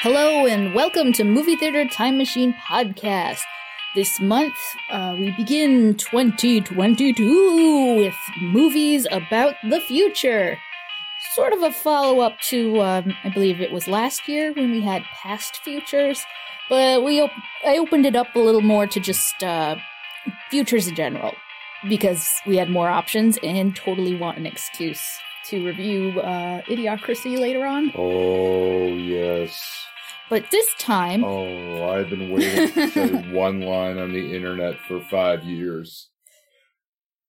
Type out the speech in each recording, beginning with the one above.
Hello and welcome to Movie Theater Time Machine Podcast. This month, uh, we begin 2022 with movies about the future. Sort of a follow up to, um, I believe it was last year when we had Past Futures, but we op- I opened it up a little more to just uh, futures in general because we had more options and totally want an excuse to review uh, Idiocracy later on. Oh, yes. But this time, Oh, I've been waiting to say one line on the internet for five years.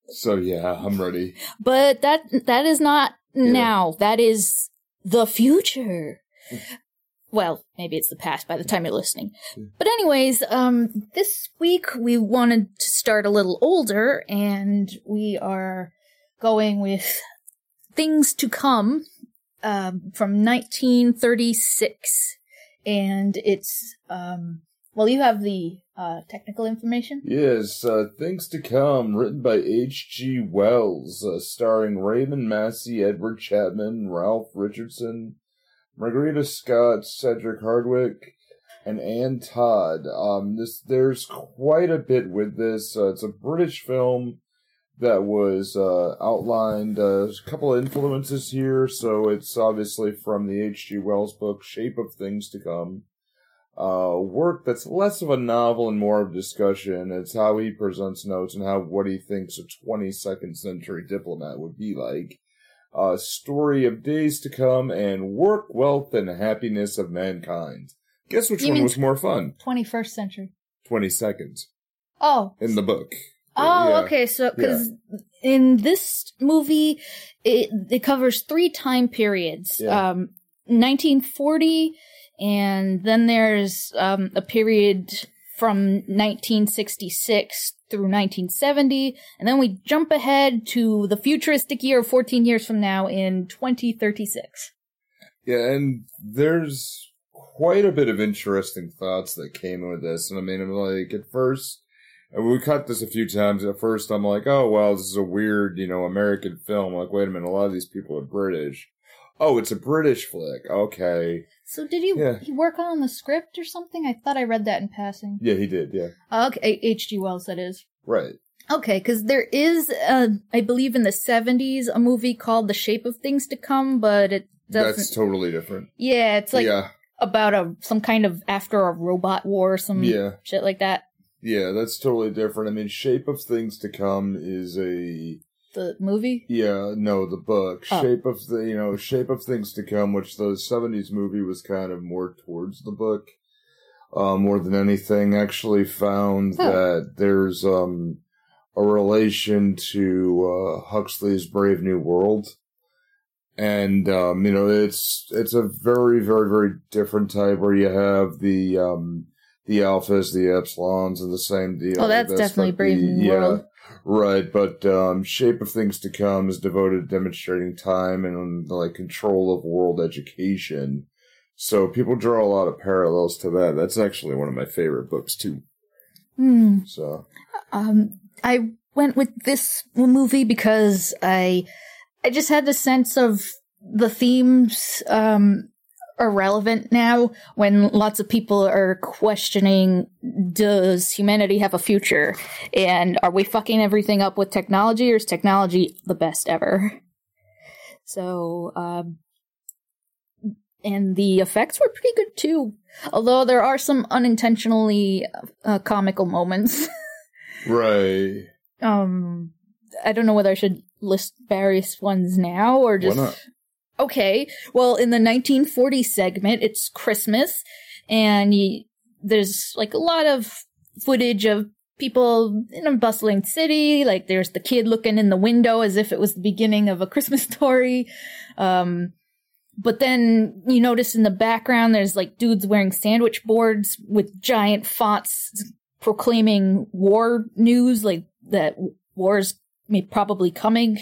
So yeah, I'm ready. but that that is not Yeah. now. That is the future. Well, maybe it's the past by the time you're listening. But anyways, um this week we wanted to start a little older and we are going with Things to Come um from 1936 and it's um well you have the uh technical information. Yes, uh, Things to Come, written by H.G. Wells, uh, starring Raymond Massey, Edward Chapman, Ralph Richardson, Margaretta Scott, Cedric Hardwicke, and Ann Todd. Um, this there's quite a bit with this. Uh, it's a British film that was uh, outlined. Uh, there's a couple of influences here, so it's obviously from the H.G. Wells book Shape of Things to Come uh, work that's less of a novel and more of a discussion. It's how he presents notes and how what he thinks a 22nd century diplomat would be like. A story of days to come and work, wealth, and happiness of mankind. Guess which You one was more fun? 21st century. 22nd Oh, in the book. Oh, Yeah. okay. So, because in this movie, it it covers three time periods. Yeah. Um, 1940, and then there's um a period from 1966 through 1970, and then we jump ahead to the futuristic year 14 years from now in 2036. Yeah, and there's quite a bit of interesting thoughts that came with this. And I mean, I'm like, at first, and we cut this a few times. At first, I'm like, oh, well, this is a weird, you know, American film. Like, wait a minute, a lot of these people are British. Oh, it's a British flick. Okay. So, did you Yeah. you work on the script or something? I thought I read that in passing. Yeah, he did. Yeah. Okay, H.G. Wells, that is. Right. Okay, because there is, uh, I believe, in the seventies, a movie called The Shape of Things to Come, but it doesn't. That's totally different. yeah, it's like yeah. about a some kind of after a robot war, or some Yeah. shit like that. Yeah, that's totally different. I mean, Shape of Things to Come is a The movie. Yeah, no, the book Oh. Shape of the you know Shape of Things to Come, which the '70s movie was kind of more towards the book, uh, more than anything. Actually, found Oh. that there's um a relation to uh, Huxley's Brave New World, and um you know it's it's a very very very different type where you have the um the alphas, the epsilons, are the same deal. Oh, that's That's definitely Brave the- New yeah. World. Right, but um, Shape of Things to Come is devoted to demonstrating time and like control of world education. So people draw a lot of parallels to that. That's actually one of my favorite books too. Hmm. So Um, I went with this movie because I, I just had the sense of the themes um are relevant now when lots of people are questioning does humanity have a future? And are we fucking everything up with technology or is technology the best ever? So um and the effects were pretty good too. Although there are some unintentionally uh, comical moments. Right, um i don't know whether i should list various ones now or just? Okay well in the 1940 segment it's christmas and you, there's like a lot of footage of people in a bustling city like there's the kid looking in the window as if it was the beginning of a christmas story um but then you notice in the background there's like dudes wearing sandwich boards with giant fonts proclaiming war news like that war's may probably coming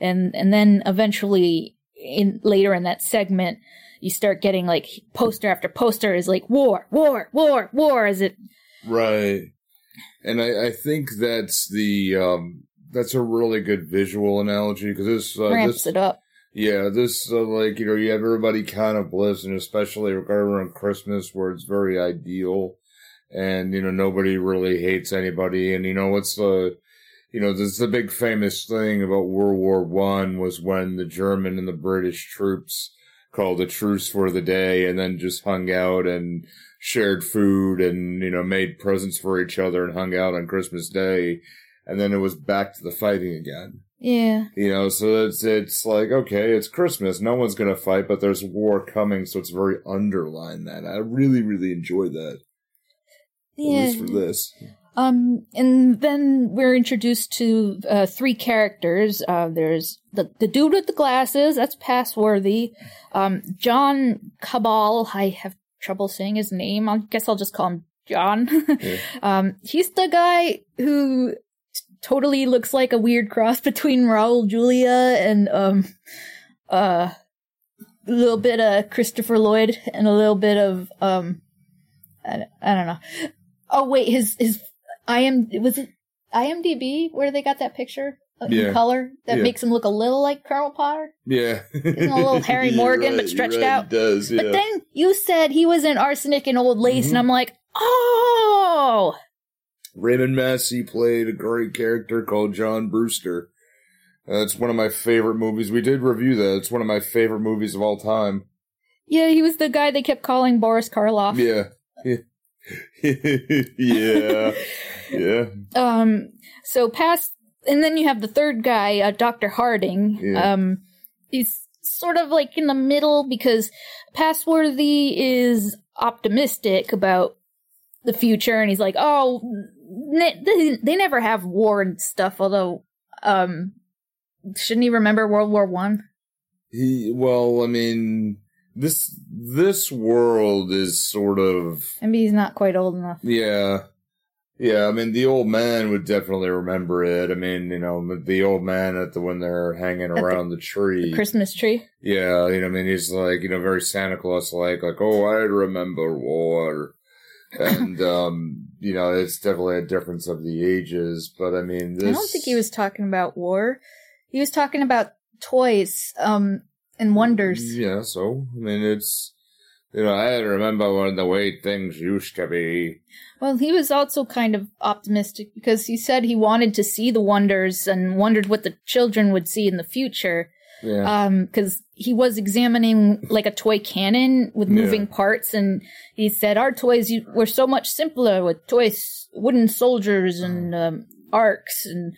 and and then eventually in later in that segment you start getting like poster after poster is like war war war war Is it right. And I, I think that's the um that's a really good visual analogy because this uh, ramps this it up Yeah, this uh, like you know you have everybody kind of bliss, and especially around Christmas where it's very ideal, and you know nobody really hates anybody, and you know what's the you know this the big famous thing about World War One was when the German and the British troops called a truce for the day, and then just hung out and shared food and you know made presents for each other and hung out on Christmas Day, and then it was back to the fighting again. Yeah. You know, so it's it's like okay, it's Christmas, no one's gonna fight, but there's war coming, so it's very underlined that. I really, really enjoy that. Yeah. At least for this. Um, and then we're introduced to uh, three characters. Uh, there's the the dude with the glasses. That's Passworthy. Um, John Cabal. I have trouble saying his name. I guess I'll just call him John. Yeah. um, he's the guy who t- totally looks like a weird cross between Raul Julia and um, uh, a little bit of Christopher Lloyd and a little bit of um, I, I don't know. Oh wait, his his I am was it IMDb where they got that picture in Yeah. color that Yeah. makes him look a little like Colonel Potter. Yeah. a little Harry Morgan, but stretched right, out. It does, yeah. But then you said he was in Arsenic and Old Lace, Mhm. and I'm like, oh, Raymond Massey played a great character called John Brewster. That's one of my favorite movies. We did review that. It's one of my favorite movies of all time. yeah, he was the guy they kept calling Boris Karloff. Yeah. yeah. Yeah. Um, so past, and then you have the third guy, uh, Dr. Harding. Yeah. Um, he's sort of like in the middle because Passworthy is optimistic about the future, and he's like, oh, they, they never have war and stuff, although, um, shouldn't he remember World War One? He, well, I mean, this, this world is sort of, Maybe he's not quite old enough. yeah. Yeah, I mean, the old man would definitely remember it. I mean, you know, the old man at the, when they're hanging the- around the tree. Christmas tree. Yeah, you know, I mean, he's like, you know, very Santa Claus like, like, oh, I remember war. And, um, you know, it's definitely a difference of the ages, but I mean, this. I don't think he was talking about war. He was talking about toys, um, and wonders. Yeah, so, I mean, it's, you know, I remember when the way things used to be. Well, he was also kind of optimistic because he said he wanted to see the wonders and wondered what the children would see in the future. Yeah. Um, because he was examining like a toy cannon with Yeah. moving parts, and he said our toys were so much simpler with toys, wooden soldiers and um, arcs, and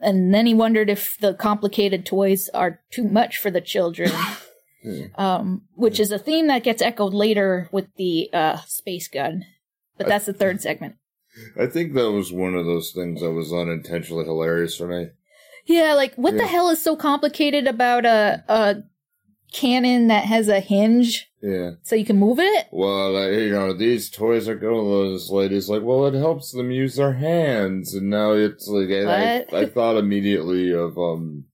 and then he wondered if the complicated toys are too much for the children. Hmm. um, which is a theme that gets echoed later with the uh, space gun. But that's the third segment. I think that was one of those things that was unintentionally hilarious for me. Yeah, like what the hell is so complicated about a a cannon that has a hinge Yeah. so you can move it? Well, uh, you know, these toys are going. This lady's like, well, it helps them use their hands, and now it's like I, I, I thought immediately of um,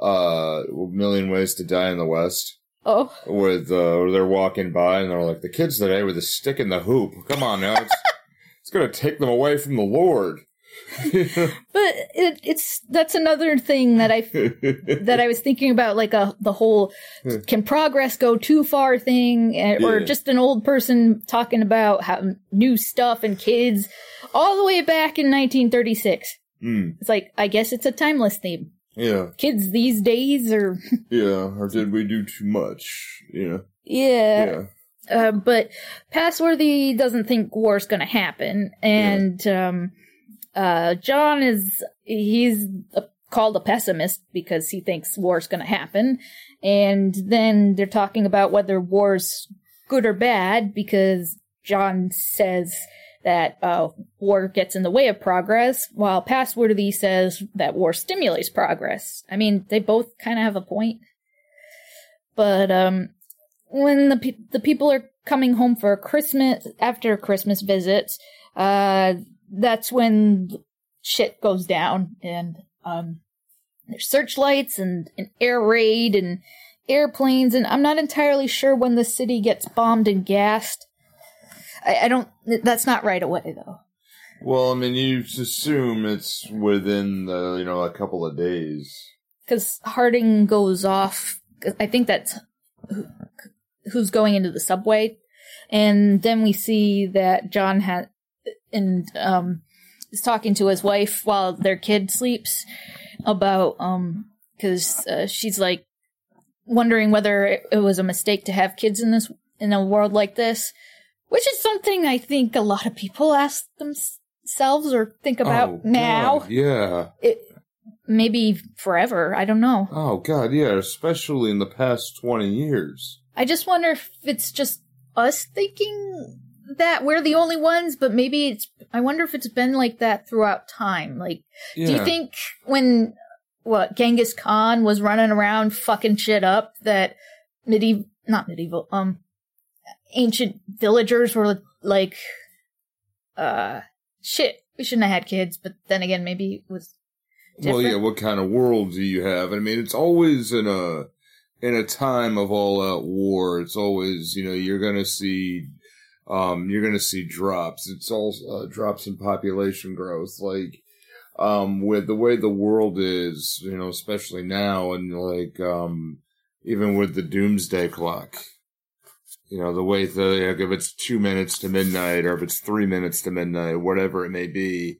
uh, Million Ways to Die in the West, Oh, with uh, they're walking by and they're like, the kids today with a stick in the hoop. Come on now, it's, it's gonna take them away from the Lord. but it, it's that's another thing that I that I was thinking about, like a the whole can progress go too far thing, eh, or Yeah. just an old person talking about how new stuff and kids, all the way back in 1936. Hmm. It's like I guess it's a timeless theme. Yeah, Kids these days are yeah. Or did we do too much? Yeah, yeah. yeah. Uh, but Passworthy doesn't think war's going to happen, and um, uh, John is he's uh called a pessimist because he thinks war's going to happen, and then they're talking about whether war's good or bad because John says that uh, war gets in the way of progress, while Passworthy says that war stimulates progress. I mean, they both kind of have a point, but um, when the pe- the people are coming home for Christmas after Christmas visits, uh, that's when shit goes down and um, there's searchlights and an air raid and airplanes and I'm not entirely sure when the city gets bombed and gassed. I, I don't. That's not right away though. Well, I mean, you assume it's within the you know a couple of days. because Harding goes off. I think that's who- who's going into the subway, and then we see that John had and um is talking to his wife while their kid sleeps about um because uh, she's like wondering whether it, it was a mistake to have kids in this in a world like this, which is something I think a lot of people ask themselves or think about Oh, now. God, yeah. It, maybe forever. I don't know. Oh god, yeah, especially in the past 20 years. I just wonder if it's just us thinking that we're the only ones, but maybe it's. I wonder if it's been like that throughout time. Like, Yeah. do you think when what Genghis Khan was running around fucking shit up that medieval, not medieval, um, ancient villagers were like, uh, shit. We shouldn't have had kids, but then again, maybe it was. Well, yeah, what kind of world do you have? I mean, it's always in a in a time of all out war. It's always, you know, you're going to see um you're going to see drops. It's all uh, drops in population growth like um with the way the world is, you know, especially now and like um even with the doomsday clock. You know, the way the like if it's 2 minutes to midnight or if it's 3 minutes to midnight, whatever it may be,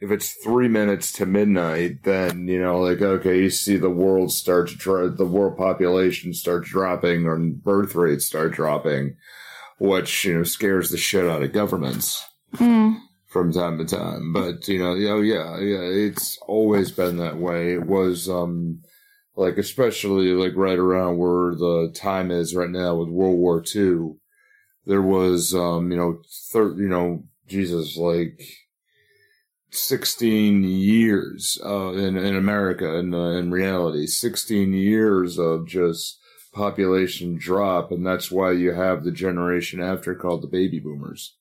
if it's three minutes to midnight, then you know, like okay, you see the world start to dro- the world population start dropping, or birth rates start dropping, which you know scares the shit out of governments Mm. from time to time. But you know, oh yeah, yeah, it's always been that way. It was um like especially like right around where the time is right now with World War II. There was um you know thir- you know Jesus like. 16 years uh, in in America in uh, in reality 16 years of just population drop and that's why you have the generation after called the baby boomers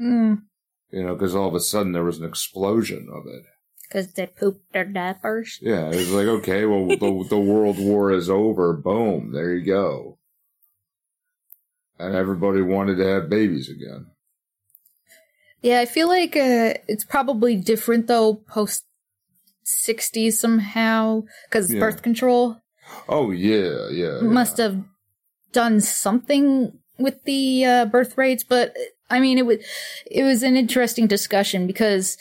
Mm. you know because all of a sudden there was an explosion of it Because they pooped their diapers. yeah it was like okay well the, the world war is over boom there you go and everybody wanted to have babies again Yeah, I feel like uh, it's probably different though post 60s somehow because Yeah. birth control oh yeah yeah must have done something with the uh, birth rates, but I mean it was it was an interesting discussion because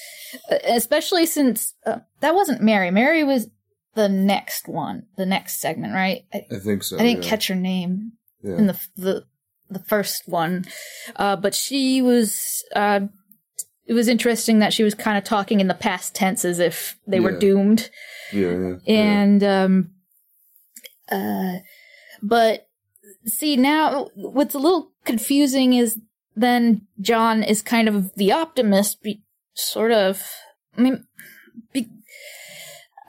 uh, especially since uh, that wasn't Mary. Mary was the next one, the next segment, right? I, I think so I didn't yeah. catch her name yeah. in the the the first one, uh, but she was. Uh, it was interesting that she was kind of talking in the past tense as if they were doomed, yeah yeah yeah. and um, uh, but see now what's a little confusing is then John is kind of the optimist, be, sort of. I mean, be,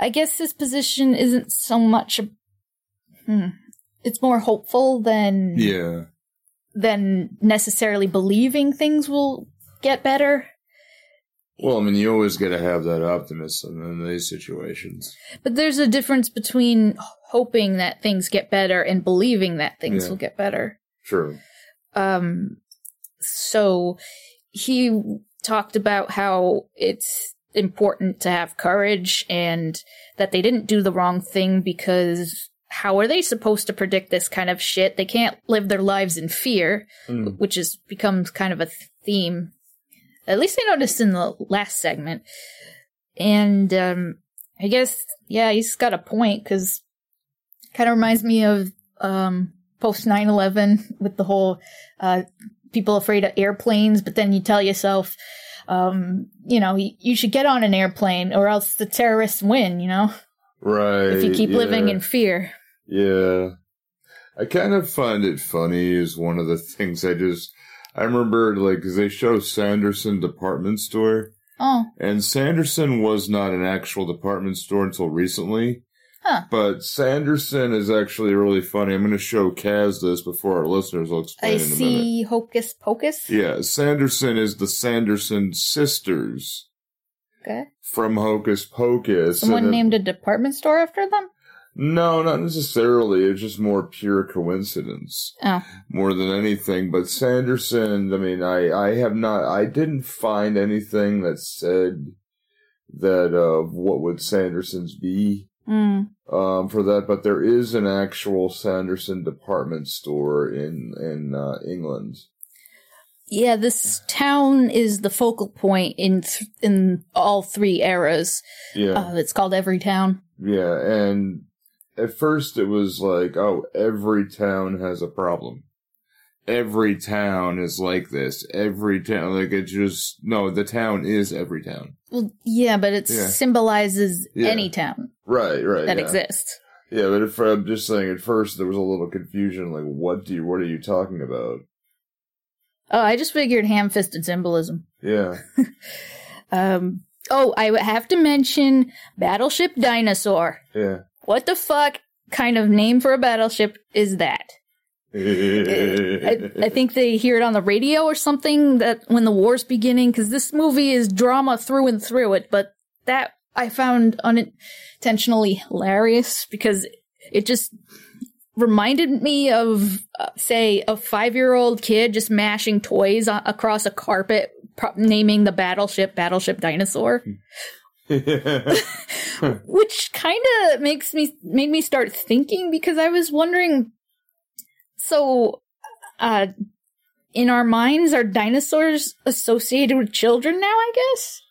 I guess his position isn't so much. A, hmm, it's more hopeful than yeah than necessarily believing things will get better. Well, I mean, you always got to have that optimism in these situations. But there's a difference between hoping that things get better and believing that things Yeah. will get better. True. Um, so he talked about how it's important to have courage and that they didn't do the wrong thing because how are they supposed to predict this kind of shit? They can't live their lives in fear. Mm. which has become kind of a theme. At least I noticed in the last segment. And um I guess yeah, he's got a point cuz kind of reminds me of um post 9/11 with the whole uh people afraid of airplanes, but then you tell yourself um you know, you, you should get on an airplane or else the terrorists win, you know? Right. If you keep living in fear. Yeah. I kind of find it funny is one of the things I just, I remember like, cause they show Sanderson department store Oh, and Sanderson was not an actual department store until recently. Huh. But Sanderson is actually really funny. I'm going to show Kaz this before our listeners will explain I in a minute. see Hocus Pocus. Yeah, Sanderson is the Sanderson sisters Okay. from Hocus Pocus. Someone it- named a department store after them? No, not necessarily. It's just more pure coincidence, Oh. more than anything. But Sanderson, I mean, I, I have not, I didn't find anything that said that, uh, what would Sanderson's be. Mm. um, for that, but there is an actual Sanderson department store in in uh, England. Yeah, this town is the focal point in th- in all three eras. Yeah, Uh, it's called Every Town. yeah, and at first it was like, oh, every town has a problem. Every town is like this. Every town, like it just no. The town is every town. Well, yeah, but it Yeah. symbolizes Yeah. any town Right, right. that yeah. exists. Yeah, but if I'm just saying, at first there was a little confusion. Like, what do you? What are you talking about? Oh, I just figured ham-fisted symbolism. Yeah. Um. Oh, I would have to mention Battleship Dinosaur. Yeah. What the fuck kind of name for a battleship is that? I, I think they hear it on the radio or something that when the war's beginning, because this movie is drama through and through it, but that I found unintentionally hilarious because it just reminded me of, uh, say, a five year old kid just mashing toys a- across a carpet, pro- naming the battleship Battleship Dinosaur. Which kind of makes me made me start thinking because I was wondering so uh in our minds are dinosaurs associated with children now I guess?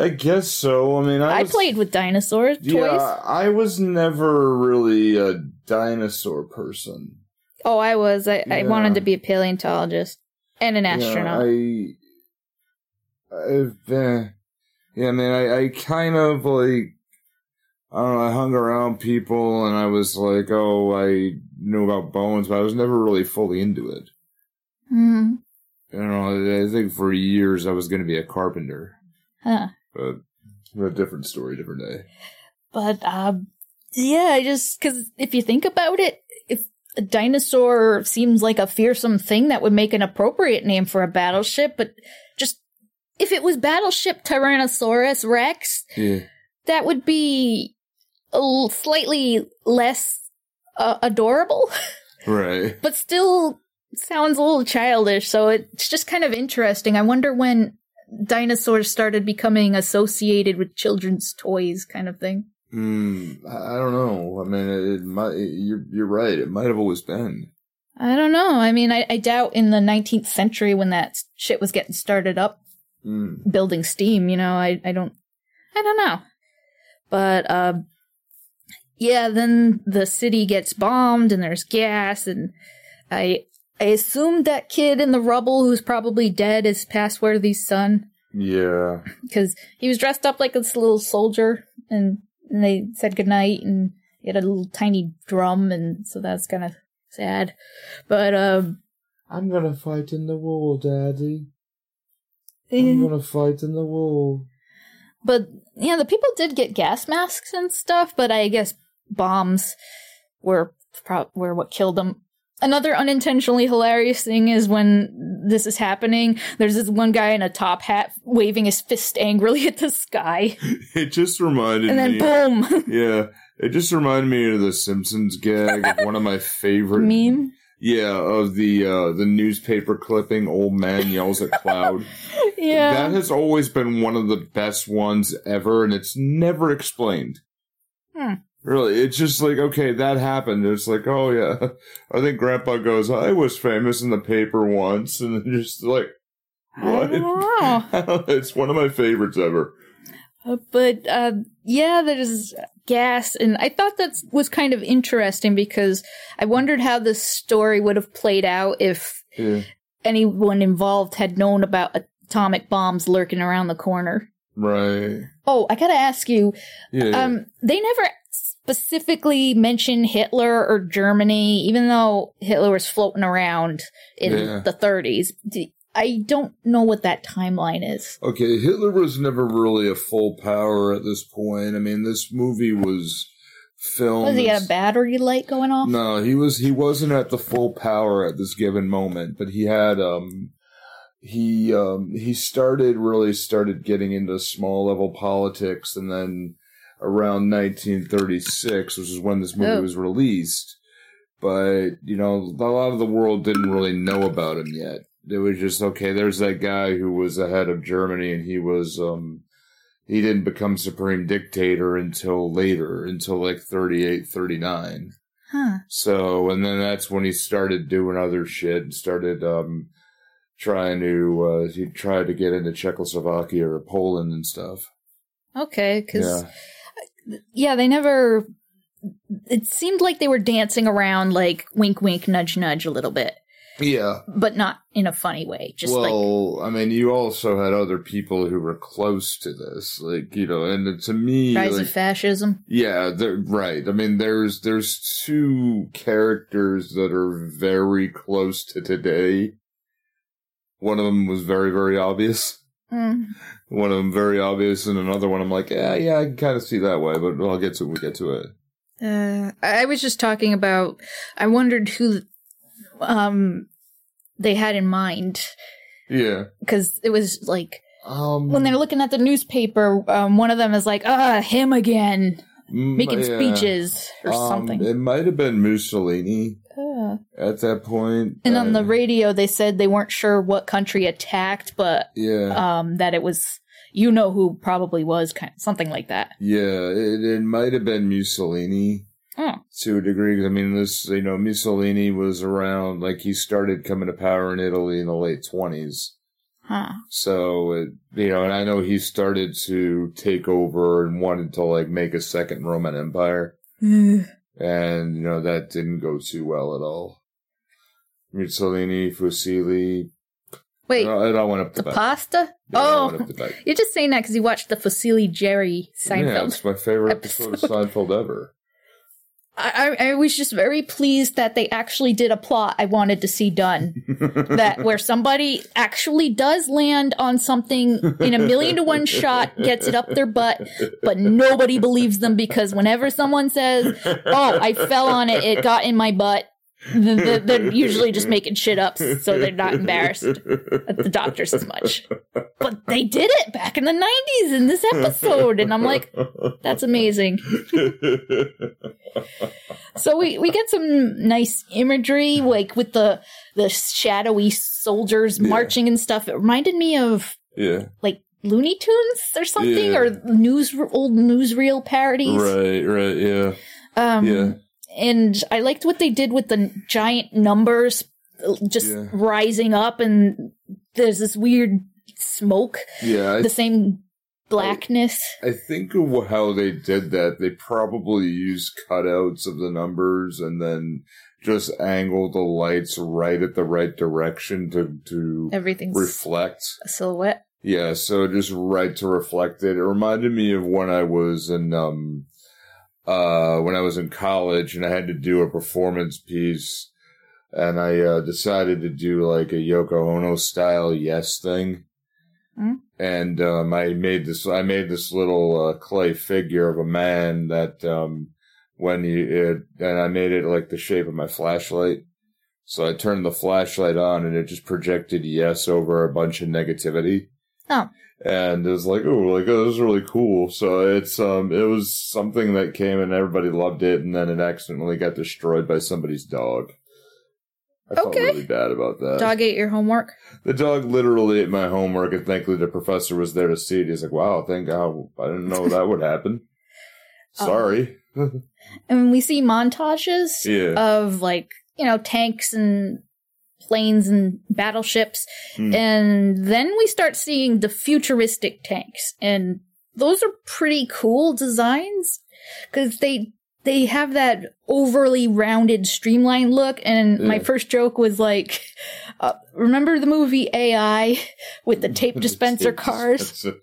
I guess so. I mean, I, I, was, played with dinosaur toys Yeah, I was never really a dinosaur person. oh I was. I, I wanted to be a paleontologist and an astronaut. Yeah, I, I've been, yeah, man, I, I kind of like, I don't know, I hung around people and I was like, oh, I knew about bones, but I was never really fully into it. Mhm. You know, I think for years I was going to be a carpenter, huh. but a different story, different day. But um, yeah, I just because if you think about it, if a dinosaur seems like a fearsome thing, that would make an appropriate name for a battleship. But just if it was Battleship Tyrannosaurus Rex, Yeah. that would be a slightly less uh, adorable, Right. but still sounds a little childish. So it's just kind of interesting. I wonder when dinosaurs started becoming associated with children's toys, kind of thing. Hmm. I don't know. I mean, it, it might. You're you're right. It might have always been. I don't know. I mean, I, I doubt in the 19th century when that shit was getting started up, Hmm. building steam, you know, I, I don't, I don't know. But, uh, yeah, then the city gets bombed and there's gas and I, I assumed that kid in the rubble who's probably dead is Passworthy's son Yeah. because he was dressed up like this little soldier and, and they said goodnight and he had a little tiny drum and so that's kind of sad. But, um, I'm gonna fight in the war, Daddy. I'm gonna fight in the war. But yeah, the people did get gas masks and stuff, but I guess bombs were pro- were what killed them. Another unintentionally hilarious thing is when this is happening, there's this one guy in a top hat waving his fist angrily at the sky, It just reminded me and then boom, Yeah, it just reminded me of the Simpsons gag of one of my favorite meme. Yeah, of the uh the newspaper clipping old man yells at cloud. Yeah, That has always been one of the best ones ever and it's never explained. Hmm. Really, it's just like okay, that happened. It's like, oh yeah. I think grandpa goes, I was famous in the paper once and then just like what? it's one of my favorites ever. Uh, but uh, yeah, there's gas, and I thought that was kind of interesting because I wondered how this story would have played out if Yeah. anyone involved had known about atomic bombs lurking around the corner. Right. Oh, I gotta ask you, Yeah. yeah. um, they never specifically mention Hitler or Germany, even though Hitler was floating around in Yeah. the 30s. I don't know what that timeline is. Okay, Hitler was never really a full power at this point. I mean, this movie was filmed. Was he a battery light going off? No, he was he wasn't at the full power at this given moment, but he had um he um he started really started getting into small level politics and then around 1936, which is when this movie Oh. was released. But, you know, a lot of the world didn't really know about him yet. It was just okay, there's that guy who was the head of Germany and he was um he didn't become supreme dictator until later, until like 38, 39. Huh. So, and then that's when he started doing other shit and started, um, trying to, uh, he tried to get into Czechoslovakia or Poland and stuff. Okay, because Yeah. Yeah, they never. It seemed like they were dancing around, like wink, wink, nudge, nudge, a little bit, Yeah. but not in a funny way. Just like well, I mean, you also had other people who were close to this, like you know, and to me, rise like, of fascism. yeah, they're- right. I mean, there's there's two characters that are very close to today. One of them was very very obvious. Mm. One of them very obvious, and another one I'm like, yeah, yeah, I can kind of see that way, but I'll get to it when we get to it. Uh, I I was just talking about. I wondered who, um, they had in mind Yeah. because it was like Um. when they're looking at the newspaper, um, one of them is like, "Ah, him again, mm, making yeah. speeches or Um, something." It might have been Mussolini Ah. at that point. And on the Uh, radio, they said they weren't sure what country attacked, but yeah. um, that it was you know who probably was kind of something like that. Yeah, it, it might have been Mussolini Oh. to a degree, I mean, this, you know, Mussolini was around, like, he started coming to power in Italy in the late 20s. Huh. So, it, you know, and I know he started to take over and wanted to, like, make a second Roman Empire. Mm. And, you know, that didn't go too well at all. Mussolini, Fusilli. Wait, I don't want to the pasta? Yeah, I oh, up the you're just saying that because you watched the Fusilli Jerry Seinfeld. Yeah, it's my favorite episode of Seinfeld ever. I, I was just very pleased that they actually did a plot I wanted to see done. that where somebody actually does land on something in a million to one shot, gets it up their butt, but nobody believes them because whenever someone says, "Oh, I fell on it, it got in my butt," they're usually just making shit up, so they're not embarrassed at the doctors as much. But they did it back in the '90s in this episode, and I'm like, "That's amazing." So we, we get some nice imagery, like with the the shadowy soldiers Yeah. marching and stuff. It reminded me of yeah, like Looney Tunes or something, Yeah. or news old newsreel parodies. right, right, yeah, Um, yeah. And I liked what they did with the giant numbers just Yeah. rising up, and there's this weird smoke, Yeah, I, the same blackness. I think of how they did that. They probably used cutouts of the numbers and then just angled the lights right at the right direction to to everything reflect. a silhouette. Yeah, so just right to reflect it. It reminded me of when I was in um uh when I was in college and I had to do a performance piece and I uh, decided to do like a Yoko Ono style yes thing. Hmm. And um I made this I made this little uh, clay figure of a man that um when you it and I made it like the shape of my flashlight. So I turned the flashlight on and it just projected yes over a bunch of negativity. Oh. And it was like, oh, like oh, this is really cool. So it's um, it was something that came and everybody loved it, and then it accidentally got destroyed by somebody's dog. I felt really bad about that. Dog ate your homework. The dog literally ate my homework, and thankfully the professor was there to see it. He's like, "Wow, thank God! I didn't know that would happen." Oh. Sorry. And we see montages yeah. of like you know tanks and planes and battleships Hmm. and then we start seeing the futuristic tanks and those are pretty cool designs because they they have that overly rounded streamlined look and my first joke was like uh, remember the movie ai with the tape dispenser cars dispenser.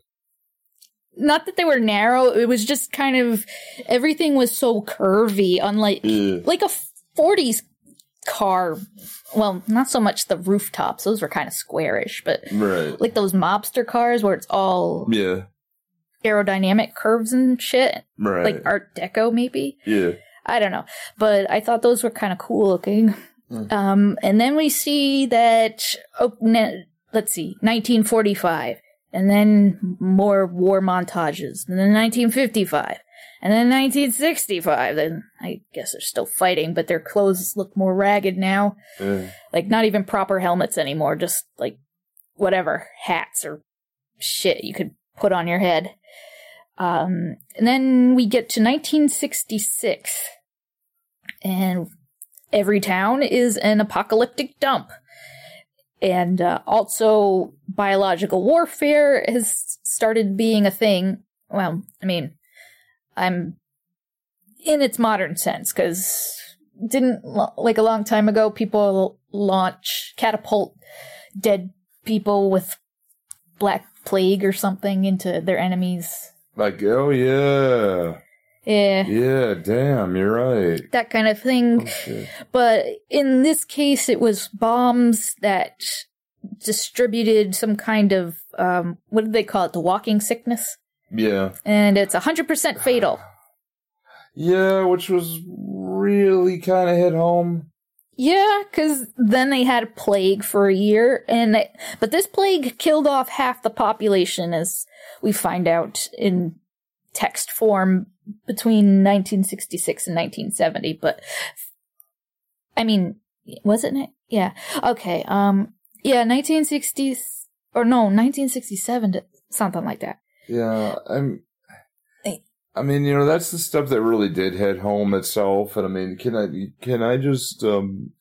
not that they were narrow it was just kind of everything was so curvy unlike Yeah. like a 40s car. Well, not so much the rooftops; those were kind of squarish, but Right. like those mobster cars where it's all Yeah. aerodynamic curves and shit, Right. like Art Deco, maybe. yeah. I don't know, but I thought those were kind of cool looking. Mm. Um, and then we see that. Oh, ne- let's see, 1945, and then more war montages, and then 1955. And then 1965, then I guess they're still fighting, but their clothes look more ragged now. yeah. Like, not even proper helmets anymore, just like whatever, hats or shit you could put on your head. Um, and then we get to 1966, and every town is an apocalyptic dump. And uh, also, biological warfare has started being a thing. Well, I mean, I'm in its modern sense because didn't like a long time ago people launch catapult dead people with black plague or something into their enemies. Like, oh yeah. yeah. Yeah, damn, you're right. that kind of thing. Oh, but in this case it was bombs that distributed some kind of um what did they call it? The walking sickness Yeah. and it's 100% fatal Yeah, which was really kind of hit home. Yeah, because then they had a plague for a year, and it, but this plague killed off half the population, as we find out in text form between 1966 and 1970. But I mean, was it? Yeah. Okay. Um. Yeah. 1960s or no, 1967 to something like that. Yeah, I'm. I mean, you know, that's the stuff that really did hit home itself. And I mean, can I can I just um,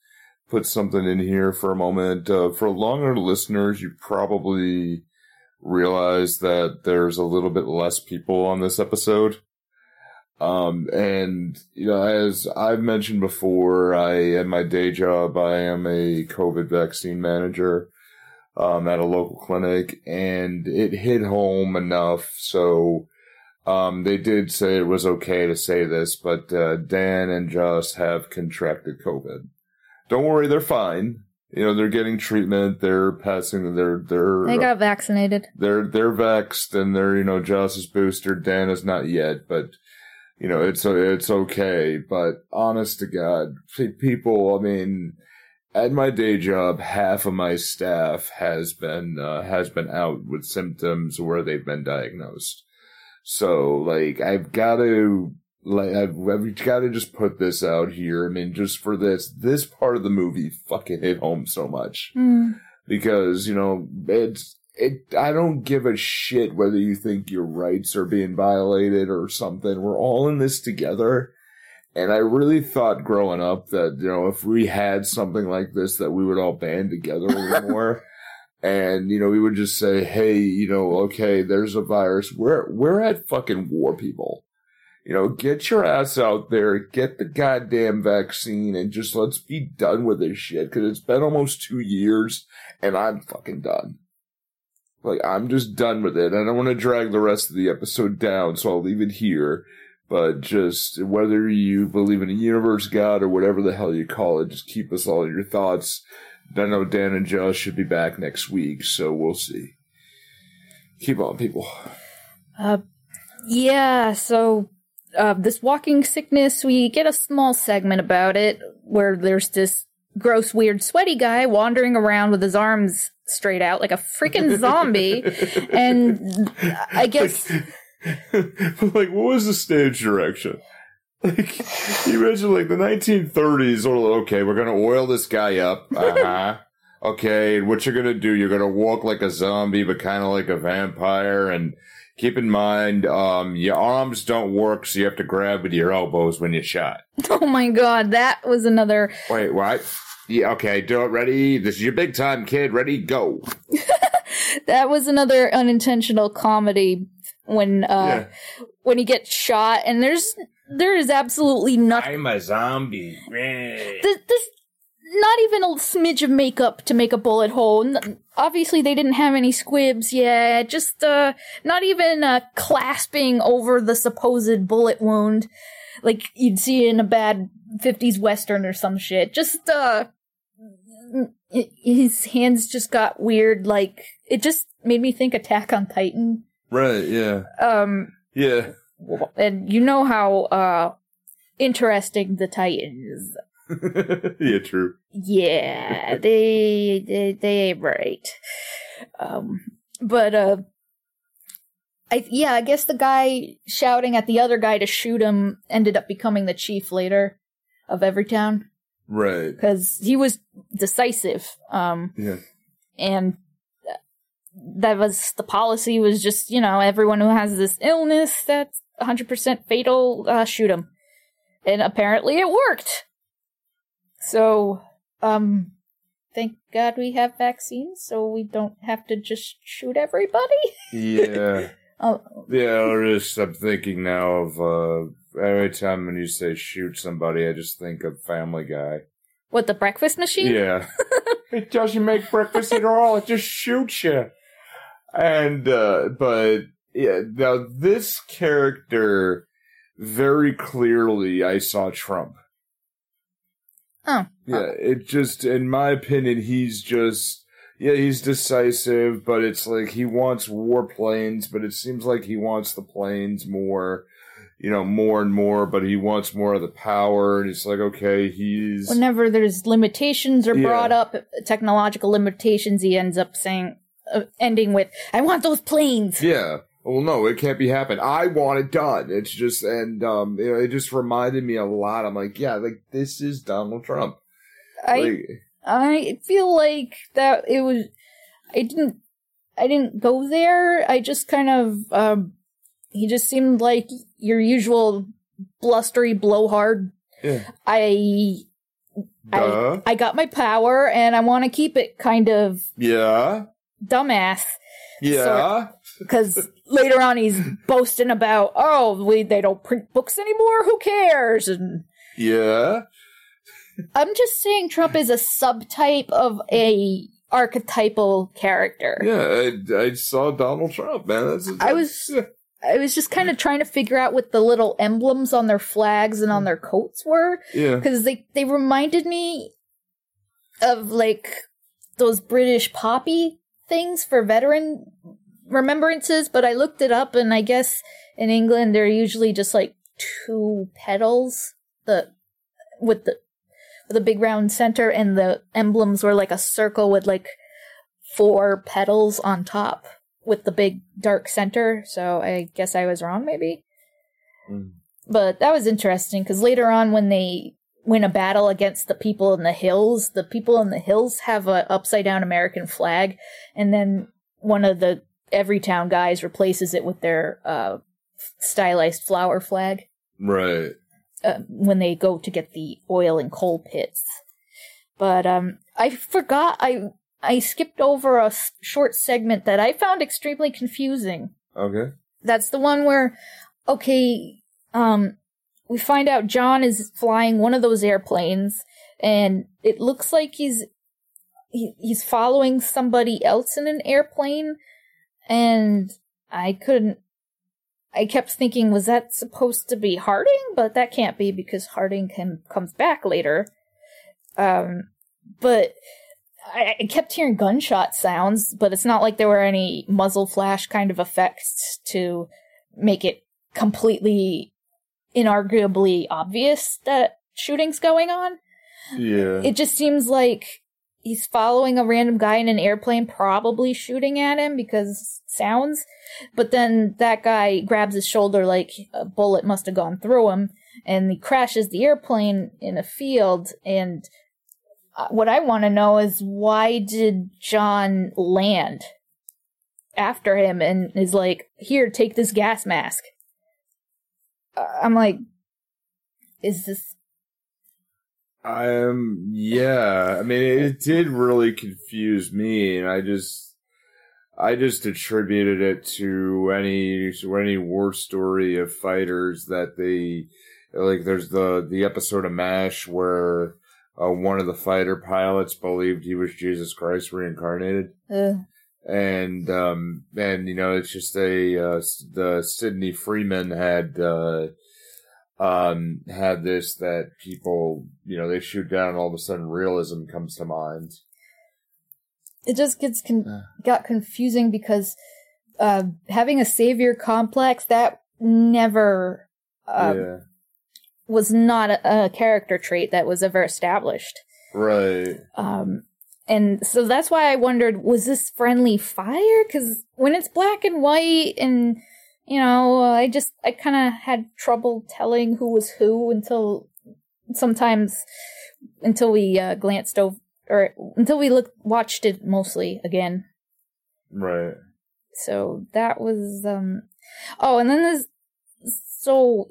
put something in here for a moment? Uh, for longer listeners, you probably realize that there's a little bit less people on this episode. Um, and you know, as I've mentioned before, I at my day job, I am a COVID vaccine manager um, at a local clinic, and it hit home enough. So um, they did say it was okay to say this, but uh, Dan and Joss have contracted COVID. Don't worry, they're fine. You know, they're getting treatment. They're passing. They're they're They got vaccinated. they're they're vexed and they're you know Joss is boosted. Dan is not yet, but you know it's it's okay. But honest to God, people. I mean, at my day job, half of my staff has been uh, has been out with symptoms where they've been diagnosed. So like I've got to like I've, I've got to just put this out here. I mean, just for this this part of the movie fucking hit home so much Hmm. because you know it's it i don't give a shit whether you think your rights are being violated or something we're all in this together and i really thought growing up that you know if we had something like this that we would all band together a little more and you know we would just say hey you know okay there's a virus we're we're at fucking war people you know, get your ass out there, get the goddamn vaccine, and just let's be done with this shit. Cause it's been almost two years, and I'm fucking done. Like, I'm just done with it. I don't want to drag the rest of the episode down, so I'll leave it here. But just, whether you believe in a universe, God, or whatever the hell you call it, just keep us all in your thoughts. I know Dan and Josh should be back next week, so we'll see. Keep on, people. Uh, yeah, so uh, this walking sickness, we get a small segment about it where there's this gross, weird, sweaty guy wandering around with his arms straight out like a freaking zombie. and I guess, like, what was the stage direction? Like, you imagine like the 1930s, or okay, we're gonna oil this guy up. Uh huh. Okay, what you're gonna do? You're gonna walk like a zombie, but kind of like a vampire. And keep in mind, um, your arms don't work, so you have to grab with your elbows when you shot. oh my god, that was another. Wait, what? Yeah, okay, do it. Ready? This is your big time, kid. Ready? Go. That was another unintentional comedy when uh when he gets shot and there's there is absolutely nothing I'm a zombie. this, this not even a smidge of makeup to make a bullet hole. N- obviously, they didn't have any squibs. Yeah, just uh, not even uh, clasping over the supposed bullet wound, like you'd see in a bad '50s western or some shit. Just uh, his hands just got weird. Like it just made me think Attack on Titan. Right? Yeah. Um, Yeah. and you know how uh interesting the Titans yeah. True. yeah, they they they ain't right. Um, but uh, I yeah, I guess the guy shouting at the other guy to shoot him ended up becoming the chief later of every town Right. because he was decisive. Um, Yeah. and that was the policy was just you know everyone who has this illness that's 100% fatal uh, shoot them and apparently it worked so um thank god we have vaccines so we don't have to just shoot everybody Yeah. oh Yeah, or just I'm thinking now of uh every time when you say shoot somebody, I just think of Family Guy. what the breakfast machine Yeah. it doesn't make breakfast at all, it just shoots you. And uh but yeah, now this character very clearly I saw Trump. Oh. Yeah, it just in my opinion he's just yeah, he's decisive, but it's like he wants war planes, but it seems like he wants the planes more, you know, more and more, but he wants more of the power, and it's like, okay, he's. whenever there's limitations are Yeah. brought up technological limitations he ends up saying uh, ending with i want those planes Yeah. Well, no, it can't be happened. I want it done. It's just, and, um, you know, it just reminded me a lot. I'm like, yeah, like, this is Donald Trump. i Like, i feel like that it was i didn't i didn't go there i just kind of um he just seemed like your usual blustery blowhard yeah. i Duh. i got my power and i want to keep it kind of yeah. Dumbass Yeah. because later on he's boasting about oh we they don't print books anymore who cares and yeah. i'm just saying trump is a subtype of a archetypal character Yeah. I, I saw Donald Trump, man. That's, I was- i was just kind of trying to figure out what the little emblems on their flags and on their coats were yeah. because they they reminded me of like those british poppy things for veteran remembrances but i looked it up and i guess in england they're usually just like two petals the with the with a big round center and the emblems were like a circle with like four petals on top with the big dark center so i guess i was wrong maybe Mm. but that was interesting because later on when they win a battle against the people in the hills the people in the hills have a upside down american flag and then one of the everytown guys replaces it with their uh, stylized flower flag Right. uh, when they go to get the oil and coal pits but um i forgot i i skipped over a short segment that i found extremely confusing Okay. that's the one where, okay, um, we find out John is flying one of those airplanes, and it looks like he's he, he's following somebody else in an airplane, and I couldn't. I kept thinking, was that supposed to be Harding? But that can't be because Harding can, comes back later. Um, but I, I kept hearing gunshot sounds, but it's not like there were any muzzle flash kind of effects to make it completely inarguably obvious that shooting's going on. Yeah. It just seems like he's following a random guy in an airplane, probably shooting at him because sounds. But then that guy grabs his shoulder like a bullet must have gone through him, and he crashes the airplane in a field. And uh, what I want to know is why did John land after him and is like, "Here, take this gas mask." I'm like, is this Um. Yeah. I mean, it did really confuse me, and I just, I just attributed it to any to any war story of fighters that they like. There's the the episode of Mash where uh, one of the fighter pilots believed he was Jesus Christ reincarnated. uh, and um and you know it's just a uh the Sidney Freedman had uh um had this that people you know they shoot down all of a sudden realism comes to mind. It just gets con- got confusing because uh, having a savior complex that never uh, yeah. was not a, a character trait that was ever established. right. Um, and so that's why I wondered, was this friendly fire? Because when it's black and white, and you know, I just I kind of had trouble telling who was who until sometimes until we uh, glanced over or until we looked watched it mostly again. Right. So that was um oh and then there's so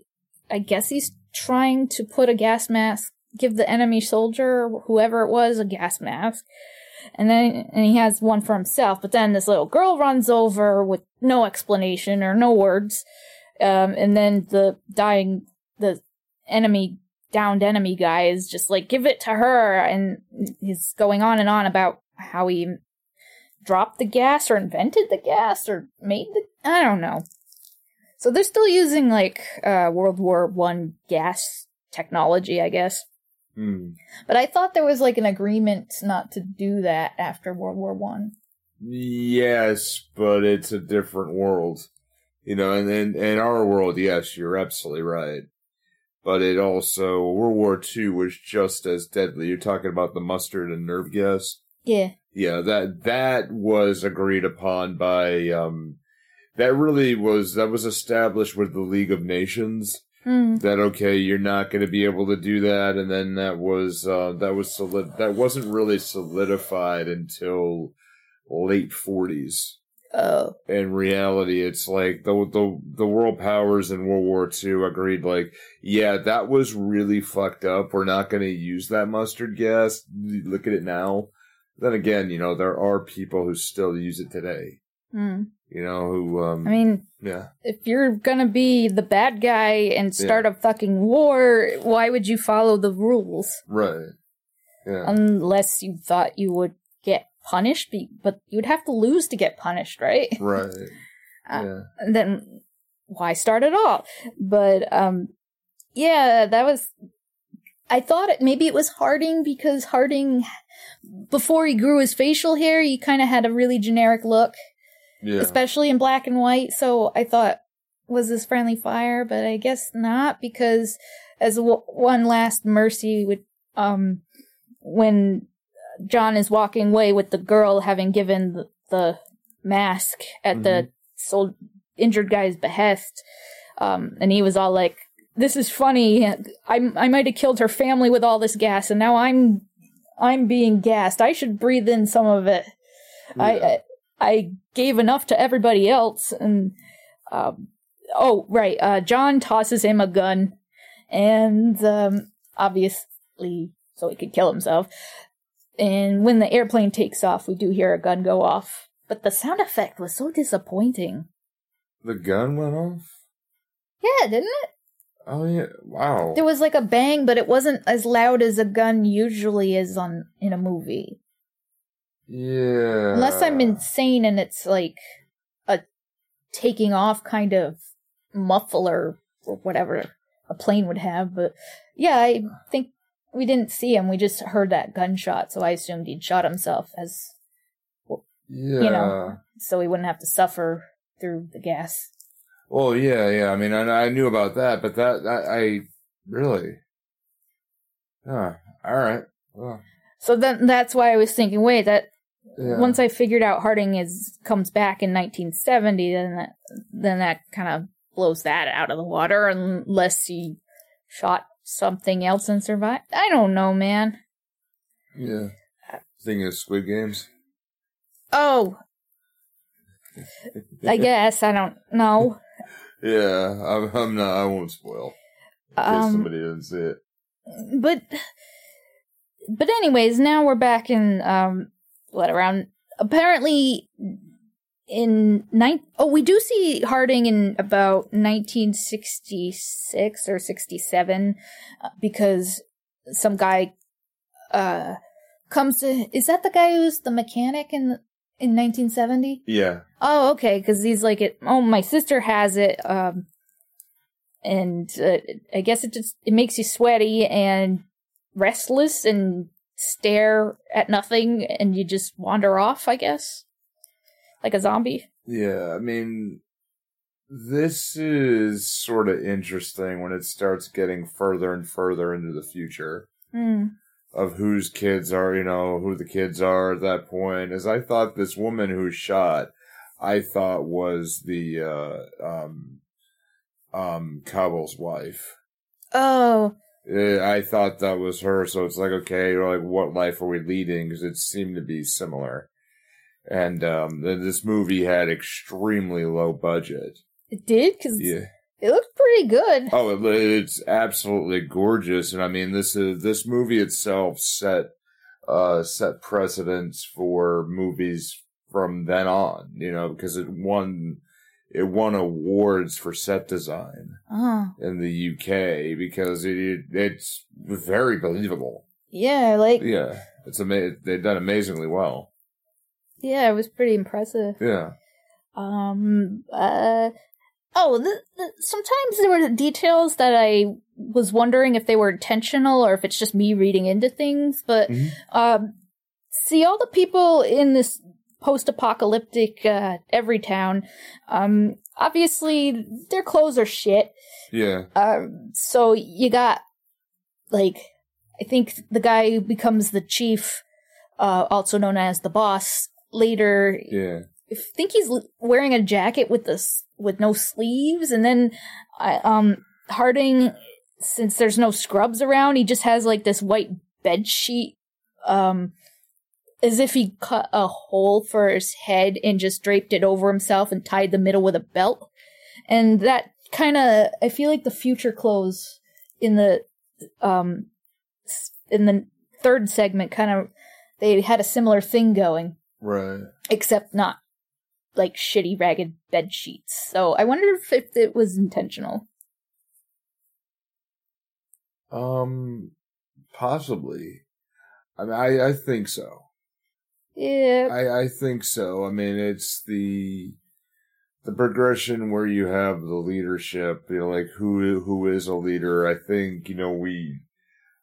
I guess he's trying to put a gas mask give the enemy soldier whoever it was a gas mask and then and he has one for himself but then this little girl runs over with no explanation or no words um and then the dying the enemy downed enemy guy is just like give it to her and he's going on and on about how he dropped the gas or invented the gas or made the I don't know. So they're still using like uh, World War One gas technology, I guess. Hmm. But I thought there was like an agreement not to do that after World War One. Yes, but it's a different world. You know, and in, in our world, yes, you're absolutely right. But it also, World War II was just as deadly. You're talking about the mustard and nerve gas. Yeah. Yeah, that that was agreed upon by um that really was that was established with the League of Nations Hmm. that okay, you're not going to be able to do that and then that was uh that was solid that wasn't really solidified until late 40s. Oh. In reality, it's like the the the world powers in World War II agreed like, yeah, that was really fucked up. We're not going to use that mustard gas. Look at it now. Then again, you know, there are people who still use it today. Hmm. You know, who um I mean, yeah. if you're gonna be the bad guy and start a fucking war, why would you follow the rules? Right. Yeah. Unless you thought you would get punished, but you'd have to lose to get punished, right? right. Uh, yeah. Then why start at all? But um, yeah, that was. I thought it, maybe it was Harding because Harding, before he grew his facial hair, he kind of had a really generic look, Yeah. especially in black and white. So I thought, was this friendly fire? But I guess not because, as w- one last mercy, would, um, when John is walking away with the girl having given the, the mask at the sold injured guy's behest, um, and he was all like, "This is funny. I I might have killed her family with all this gas, and now I'm I'm being gassed. I should breathe in some of it. Yeah. I I gave enough to everybody else, and um, oh right, uh, John tosses him a gun, and um, obviously so he could kill himself. And when the airplane takes off, we do hear a gun go off. But the sound effect was so disappointing. The gun went off? Yeah, didn't it? Oh yeah. Wow. There was like a bang, but it wasn't as loud as a gun usually is on in a movie. Yeah. Unless I'm insane and it's like a taking off kind of muffler or whatever a plane would have. But yeah, I think we didn't see him. We just heard that gunshot, so I assumed he'd shot himself as Yeah. you know. so he wouldn't have to suffer through the gas. Well, yeah, yeah. I mean, I, I knew about that, but that, that I really. Huh. All right. Well, So then that's why I was thinking, wait, that yeah. once I figured out Harding is comes back in 1970, then that then that kind of blows that out of the water, unless he shot something else and survived. I don't know, man. Yeah. Thinking of Squid Games. Oh, I guess I don't know. Yeah, I'm, I'm not. I won't spoil. In case Um, somebody didn't see it. but but anyways, now we're back in um what around apparently in nine oh we do see Harding in about 1966 or 67 uh, because some guy uh comes to is that the guy who's the mechanic in in 1970 Yeah. Oh, okay. Because he's like, it, oh, my sister has it, um, and uh, I guess it just it makes you sweaty and restless and stare at nothing, and you just wander off. I guess, like a zombie. Yeah, I mean, this is sort of interesting when it starts getting further and further into the future Hmm. of whose kids are, you know, who the kids are at that point. As I thought this woman who shot, I thought was the, uh, um, um, Cabal's wife. Oh, I thought that was her, so it's like, okay, like, what life are we leading? Because it seemed to be similar. and um, this movie had extremely low budget. It did because Yeah. it looked pretty good. Oh, it, it's absolutely gorgeous, and I mean this is this movie itself set uh set precedents for movies from then on. You know, because it won it won awards for set design Oh, in the UK because it it's very believable. yeah, like Yeah, it's ama- They've done amazingly well. yeah, it was pretty impressive. Yeah. Um. Uh. Oh, the, the, sometimes there were details that I was wondering if they were intentional or if it's just me reading into things. But Mhm. um, see all the people in this post-apocalyptic uh, Everytown. Um, obviously their clothes are shit. Yeah. Um, so you got like I think the guy who becomes the chief, uh, also known as the boss. Later, Yeah. I think he's wearing a jacket with this with no sleeves, and then I um Harding, since there's no scrubs around, he just has like this white bed sheet, um, as if he cut a hole for his head and just draped it over himself and tied the middle with a belt, and that kind of I feel like the future clothes in the um in the third segment kind of they had a similar thing going Right. except not like shitty ragged bed sheets. So I wonder if, if it was intentional. Um, possibly. I mean, I, I think so. Yeah. I, I think so. I mean, it's the the progression where you have the leadership, you know, like who who is a leader. I think you know we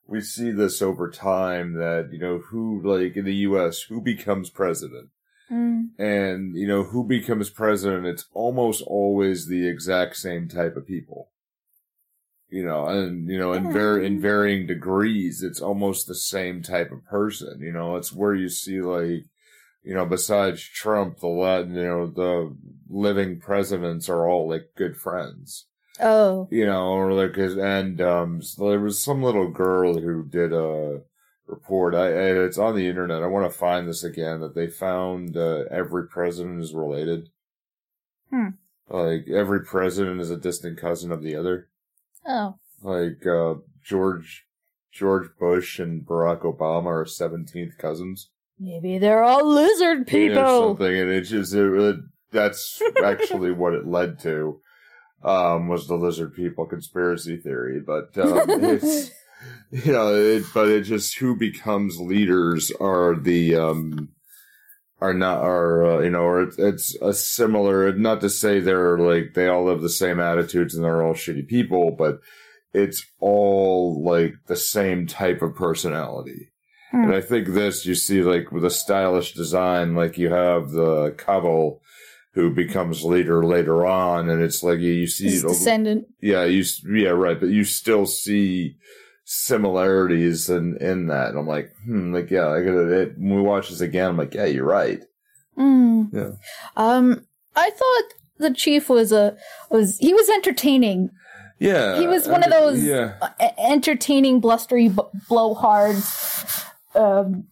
we see this over time that you know who like in the U.S. who becomes president, Mm. and you know who becomes president. It's almost always the exact same type of people. You know, and you know, in var- in varying degrees, it's almost the same type of person. You know, it's where you see like, you know, besides Trump, the Latin, you know, the living presidents are all like good friends. Oh. You know, or like, and um, so there was some little girl who did a report. I it's on the internet. I want to find this again. That they found uh, every president is related. Hmm. Like every president is a distant cousin of the other Oh. like uh George George Bush and Barack Obama are seventeenth cousins Maybe they're all lizard or people. something, and it's just it, it, that's actually what it led to. Um, was the lizard people conspiracy theory, but um, it's you know, it, but it just who becomes leaders are the um are not are uh, you know or it's, it's a similar not to say they're like they all have the same attitudes and they're all shitty people but it's all like the same type of personality Hmm. and i think this you see like with a stylish design like you have the couple who becomes leader later on and it's like you, you see His descendant. yeah, you yeah right, but you still see similarities in in that. And I'm like, hmm, like yeah, I gotta, it, when we watch this again, I'm like, yeah, you're right. Mm. Yeah. Um, I thought the chief was a was he was entertaining, Yeah, He was one I of those- Yeah, uh, entertaining, blustery b- blowhards, um,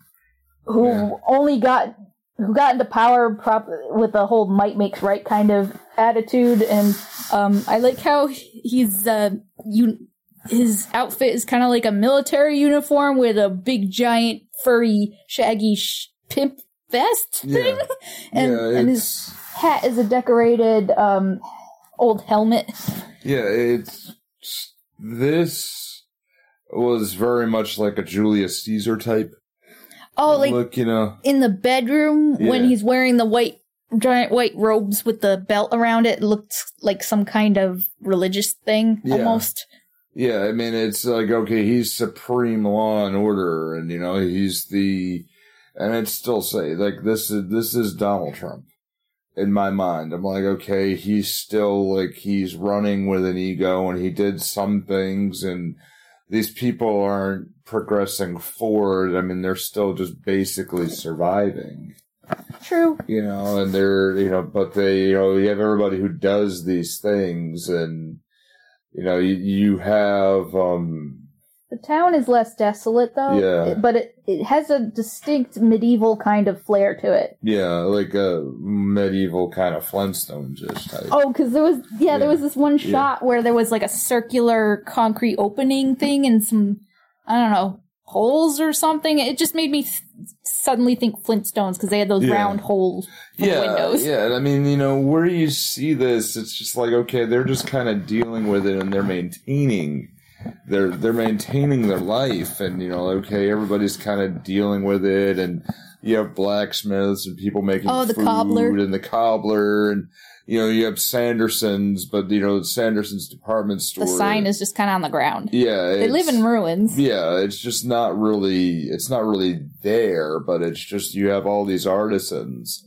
who Yeah. only got who got into power prop with the whole might makes right kind of attitude, and um, I like how he's uh, you his outfit is kind of like a military uniform with a big giant furry shaggy sh- pimp vest thing, Yeah. and yeah, and his hat is a decorated um old helmet. yeah, it's this was very much like a Julius Caesar type. Oh, like look, you know, in the bedroom when he's wearing the white giant white robes with the belt around it, it looked like some kind of religious thing Yeah. almost. Yeah, I mean, it's like, okay, he's supreme law and order, and, you know, he's the, and I'd still say, like, this is, this is Donald Trump in my mind. I'm like, okay, he's still, like, he's running with an ego, and he did some things, and these people aren't progressing forward. I mean, they're still just basically surviving True. you know, and they're, you know, but they, you know, you have everybody who does these things and, you know, you, you have, um, But town is less desolate though. Yeah. But it, it has a distinct medieval kind of flair to it. Yeah, like a medieval kind of Flintstones ish type. Oh, because there was yeah, there was this one Yeah. shot where there was like a circular concrete opening thing and some I don't know holes or something. It just made me th- suddenly think Flintstones because they had those Yeah. round holes the yeah, windows. yeah. I mean, you know, where you see this, it's just like okay, they're just kind of dealing with it and they're maintaining. They're they're maintaining their life, and you know, okay, everybody's kind of dealing with it, and you have blacksmiths and people making Oh, the food cobbler. and the cobbler, and you know, you have Sandersons, but you know, Sanderson's department store. The sign is just kind of on the ground. yeah, They live in ruins. yeah, it's just not really it's not really there, but it's just you have all these artisans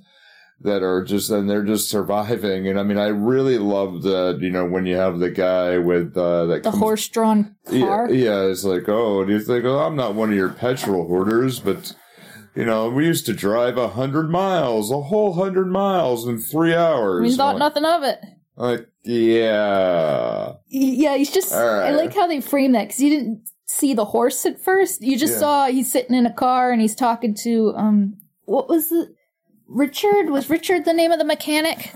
that are just and they're just surviving. And I mean, I really love that you know when you have the guy with uh, that The comes- horse-drawn car. Yeah, yeah, it's like oh, do you think oh, I'm not one of your petrol hoarders, but. You know, we used to drive a hundred miles, a whole hundred miles in three hours. We thought like, nothing of it. like, yeah, Yeah, he's just. All I like how they frame that because you didn't see the horse at first. You just Yeah. saw he's sitting in a car and he's talking to um. What was the Richard? Was Richard the name of the mechanic?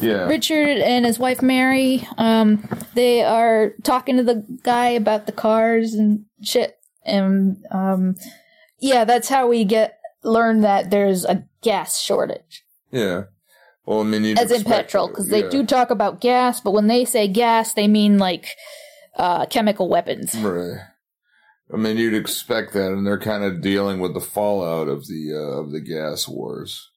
yeah, Richard and his wife Mary. Um, they are talking to the guy about the cars and shit. And um, yeah, that's how we get learn that there's a gas shortage, yeah. Well, I mean, as in petrol, because they do talk about gas, but when they say gas, they mean like uh, chemical weapons. Right. I mean, you'd expect that, and they're kind of dealing with the fallout of the uh, of the gas wars.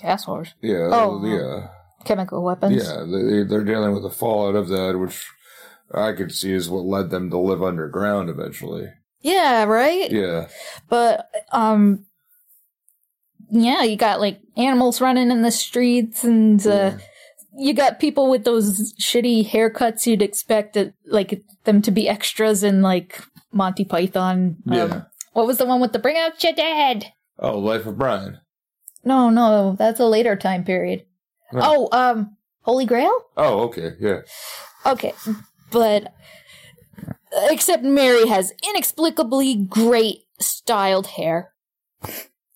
Gas wars, Yeah. Oh, yeah. chemical weapons. Yeah. They they're dealing with the fallout of that, which I could see is what led them to live underground eventually. Yeah, right. Yeah. But um, yeah, you got like animals running in the streets and. Uh, Yeah. you got people with those shitty haircuts you'd expect it, like them to be extras in like Monty Python. Um, Yeah. What was the one with the bring out your dad? Oh, Life of Brian. No, no, that's a later time period. No. Oh, um, Holy Grail? Oh, okay. Yeah. Okay, but except Mary has inexplicably great styled hair.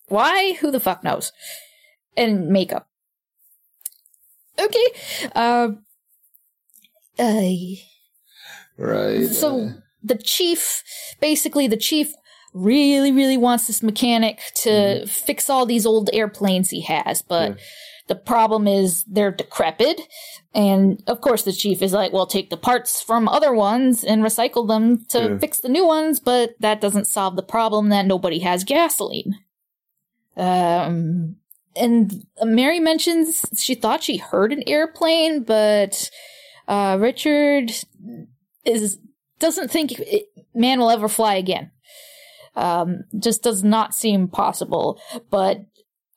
Why? Who the fuck knows? And makeup. Okay. Um. Uh, Right. so the chief, basically, the chief really, really wants this mechanic to fix all these old airplanes he has, but Yeah. the problem is they're decrepit. And of course, the chief is like, well, take the parts from other ones and recycle them to Yeah. fix the new ones, but that doesn't solve the problem that nobody has gasoline. Um, and Mary mentions she thought she heard an airplane, but uh, Richard is doesn't think it, man will ever fly again. Um, just does not seem possible. But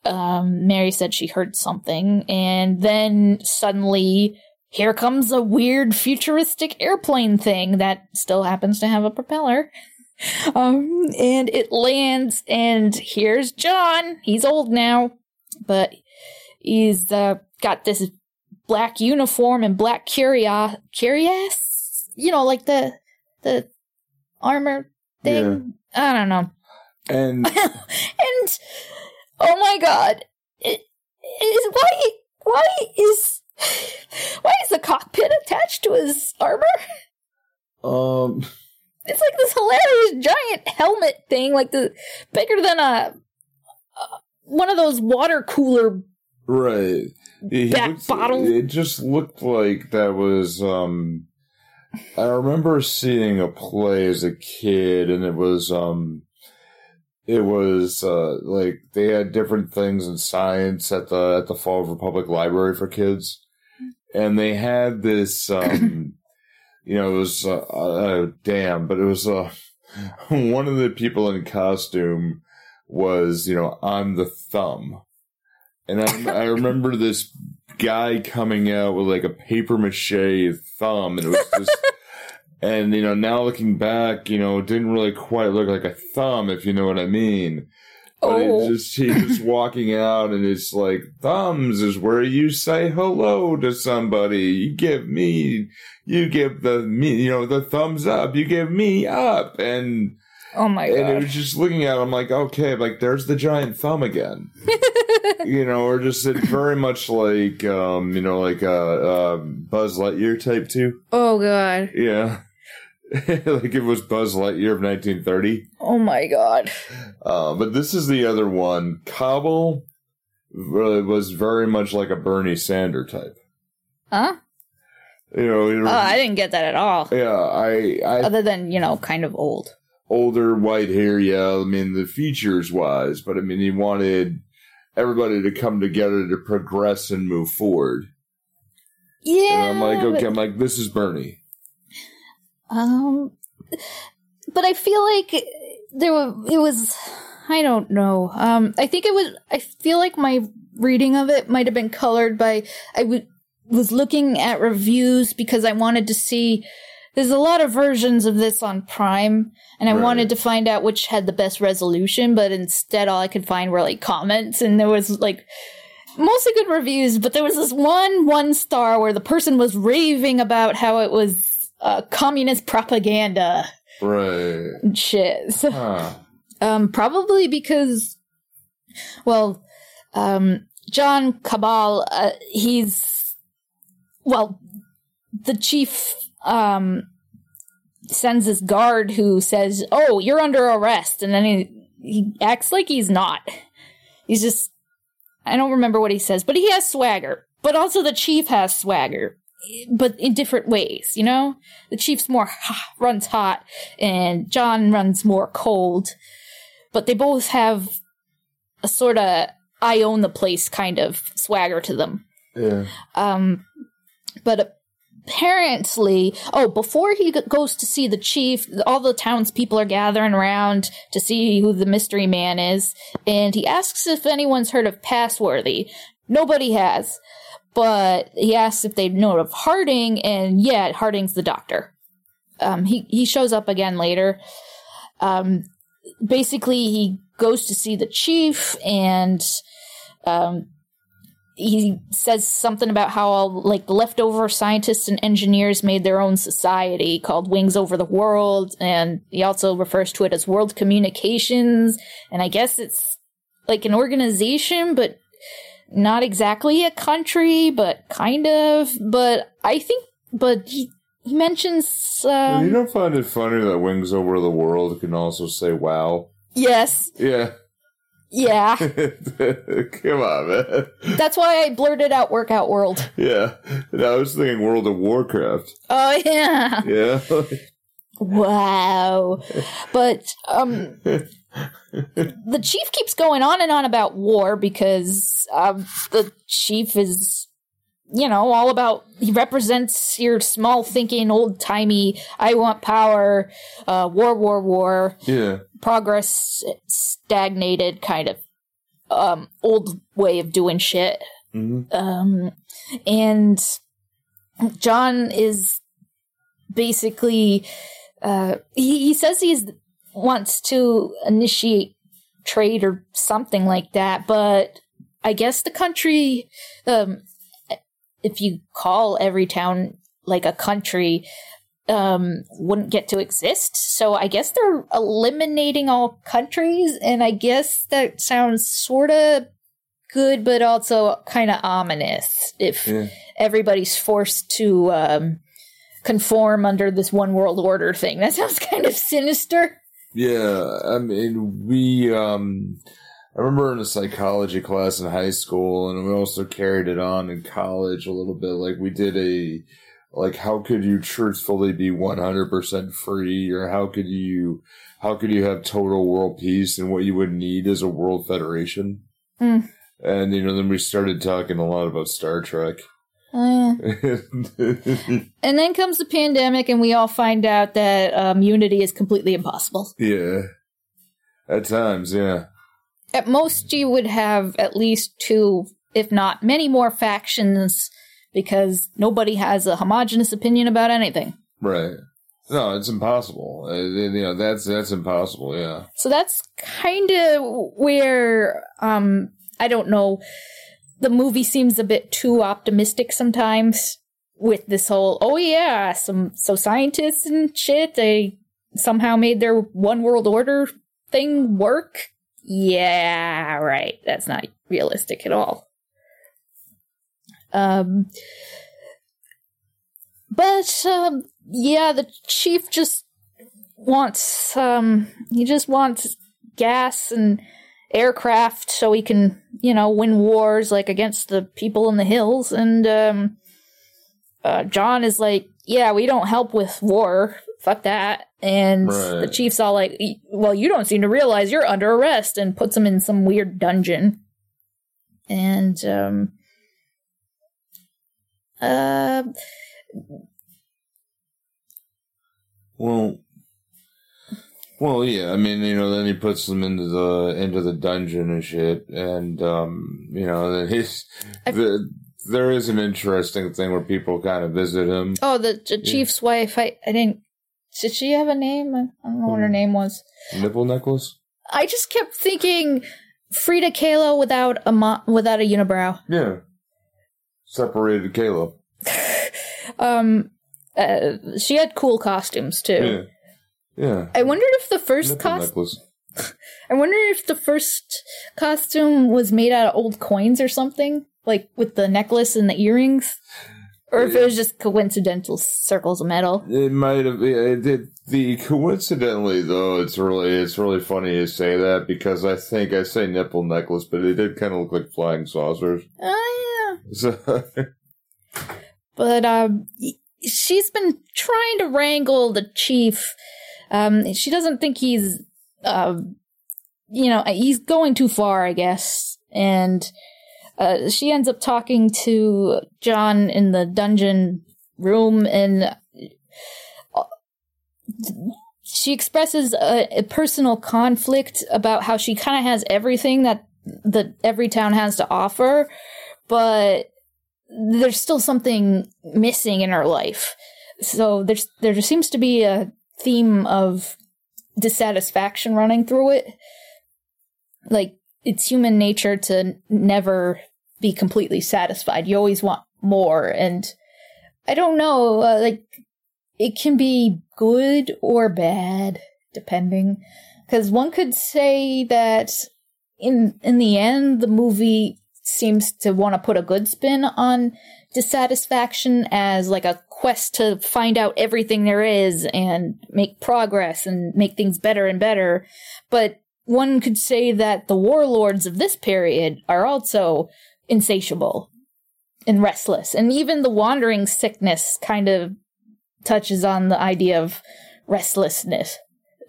um, Mary said she heard something, and then suddenly here comes a weird futuristic airplane thing that still happens to have a propeller. Um, and it lands, and here's John. He's old now, but he's uh, got this black uniform and black curia curious, you know, like the the armor thing. I don't know. And and oh my god, it is why why is why is the cockpit attached to his armor? um, It's like this hilarious giant helmet thing, like the bigger than a, a one of those water cooler. right. Back bottle. It just looked like that was. um I remember seeing a play as a kid, and it was. um It was uh like they had different things in science at the at the Fall of Republic Library for kids, and they had this. um You know, it was uh, uh, damn, but it was uh one of the people in costume was you know I'm the thumb. And I, I remember this guy coming out with like a paper mache thumb, and it was just, and you know, now looking back, you know, it didn't really quite look like a thumb, if you know what I mean. But Oh. just he's just walking out, and it's like thumbs is where you say hello to somebody. You give me, you give the me, you know, the thumbs up. You give me up, and Oh my god. and it was just looking at. him like, okay, like there's the giant thumb again. you know, or just it very much like, um, you know, like a, uh Buzz Lightyear type too. oh god. Yeah. like it was Buzz Lightyear of 1930. Oh my god. Uh, but this is the other one. Cabal uh, was very much like a Bernie Sander type. Huh? You know, it Oh, I didn't get that at all. yeah, I, I, Other than, you know, kind of old. Older white hair. Yeah, I mean the features wise, but I mean he wanted everybody to come together to progress and move forward. Yeah. And I'm like, okay, I'm like, this is Bernie. Um, but I feel like there were, it was, I don't know. Um, I think it was, I feel like my reading of it might have been colored by, I w- was looking at reviews because I wanted to see, there's a lot of versions of this on Prime, and I Right. wanted to find out which had the best resolution, but instead all I could find were like comments, and there was like, mostly good reviews, but there was this one one star where the person was raving about how it was uh, communist propaganda Right. shit. So, Huh. um, probably because, well, um, John Cabal, uh, he's, well, the chief, um, sends this guard who says, "Oh, you're under arrest," and then he he acts like he's not. He's just, I don't remember what he says, but he has swagger. But also the chief has swagger, but in different ways. You know, the chief's more runs hot, and John runs more cold. But they both have a sort of I own the place kind of swagger to them. Yeah. Um, but apparently, oh, before he goes to see the chief, all the townspeople are gathering around to see who the mystery man is, and he asks if anyone's heard of Passworthy. Nobody has, but he asks if they've known of Harding, and yeah, Harding's the doctor. Um, he he shows up again later. Um, basically, he goes to see the chief, and um, he says something about how all like the leftover scientists and engineers made their own society called Wings Over the World, and he also refers to it as World Communications, and I guess it's like an organization, but not exactly a country, but kind of. But I think, but he he mentions um, you don't find it funny that Wings Over the World can also say wow? yes, Yeah. Yeah. Come on, man. That's why I blurted out "Workout World." Yeah. And I was thinking World of Warcraft. Oh yeah. Yeah. Wow. But um the chief keeps going on and on about war because um the chief is you know all about he represents your small thinking old timey I want power uh war war war yeah. progress stagnated kind of um old way of doing shit hmm um, and John is basically uh, he, he says he wants to initiate trade or something like that, but I guess the country, um, if you call every town like a country, um, wouldn't get to exist. So I guess they're eliminating all countries, and I guess that sounds sort of good, but also kind of ominous if Yeah. everybody's forced to um, conform under this one world order thing. That sounds kind of sinister. Yeah, I mean, we, um, I remember in a psychology class in high school, and we also carried it on in college a little bit. Like, we did a, like, how could you truthfully be 100% free, or how could you, how could you have total world peace, and what you would need is a world federation? Mm. And, you know, then we started talking a lot about Star Trek. Uh, and then comes the pandemic, and we all find out that um, unity is completely impossible. yeah. At times, yeah. At most, you would have at least two, if not many more factions, because nobody has a homogenous opinion about anything. Right. No, it's impossible. Uh, you know, that's that's impossible. Yeah. So that's kind of where um I don't know. The movie seems a bit too optimistic sometimes with this whole oh yeah, some so scientists and shit they somehow made their one world order thing work. Yeah, right. That's not realistic at all. Um but um yeah, the chief just wants um he just wants gas and aircraft so he can, you know, win wars like against the people in the hills and um uh John is like, yeah, we don't help with war. Fuck that. And Right. the chief's all like, well, you don't seem to realize you're under arrest and puts him in some weird dungeon. And um uh Well, well, yeah. I mean, you know, then he puts them into the into the dungeon and shit, and um, you know, then he's I- the. There is an interesting thing where people kind of visit him. Oh, the, the chief's wife. I, I didn't. Did she have a name? I don't know what her Hmm. name was. Nipple necklace. I just kept thinking Frida Kahlo without a mo- without a unibrow. Yeah. Separated Caleb. Um, uh, she had cool costumes too. Yeah. Yeah. I wondered if the first costume. necklace. I wonder if the first costume was made out of old coins or something, like with the necklace and the earrings, or if it was just coincidental circles of metal. It might have. It did. The coincidentally though, it's really it's really funny to say that because I think I say nipple necklace, but it did kind of look like flying saucers. Oh yeah. So but um, she's been trying to wrangle the chief. Um, she doesn't think he's, uh, you know, he's going too far, I guess. And uh, she ends up talking to John in the dungeon room, and uh, she expresses a, a personal conflict about how she kind of has everything that that Everytown has to offer, but there's still something missing in her life. So there's there seems to be a theme of dissatisfaction running through it. Like it's human nature to never be completely satisfied. You always want more and I don't know, uh, like it can be good or bad depending cuz one could say that in in the end the movie seems to want to put a good spin on dissatisfaction as like a quest to find out everything there is and make progress and make things better and better. But one could say that the warlords of this period are also insatiable and restless. And even the wandering sickness kind of touches on the idea of restlessness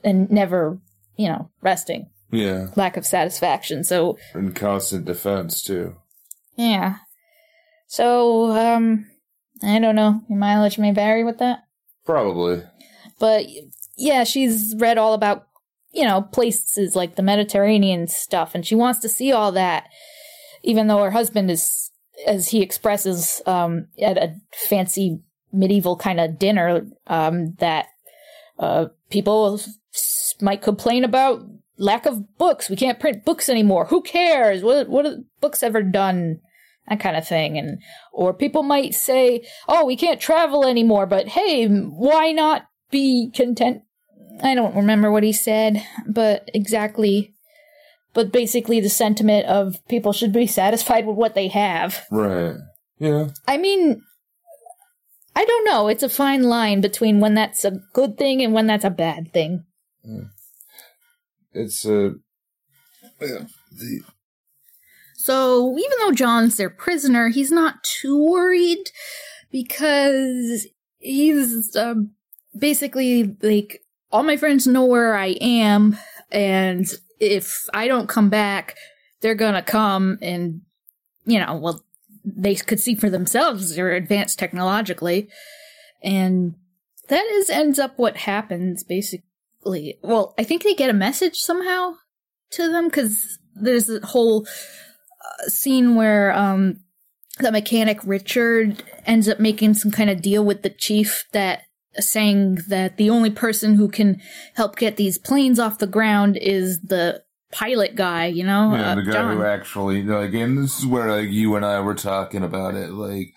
and never, you know, resting, yeah, lack of satisfaction. So and constant defense too. yeah. So, um, I don't know. Your mileage may vary with that. Probably. But yeah, she's read all about, you know, places like the Mediterranean stuff, and she wants to see all that, even though her husband is, as he expresses, um, at a fancy medieval kind of dinner, um, that, uh, people might complain about lack of books. We can't print books anymore. Who cares? What, what have books ever done? That kind of thing. And, or people might say, oh, we can't travel anymore, but hey, why not be content? I don't remember what he said, but exactly. But basically, the sentiment of people should be satisfied with what they have. Right. Yeah. I mean, I don't know. It's a fine line between when that's a good thing and when that's a bad thing. It's a. yeah, the So even though John's their prisoner, he's not too worried because he's um, basically like all my friends know where I am, and if I don't come back, they're gonna come and you know, well, they could see for themselves. They're advanced technologically, and that is ends up what happens basically. Well, I think they get a message somehow to them because there's a whole uh, scene where um the mechanic Richard ends up making some kind of deal with the chief that saying that the only person who can help get these planes off the ground is the pilot guy, you know, Yeah, uh, the guy John. who actually like, and this is where like you and I were talking about it. Like,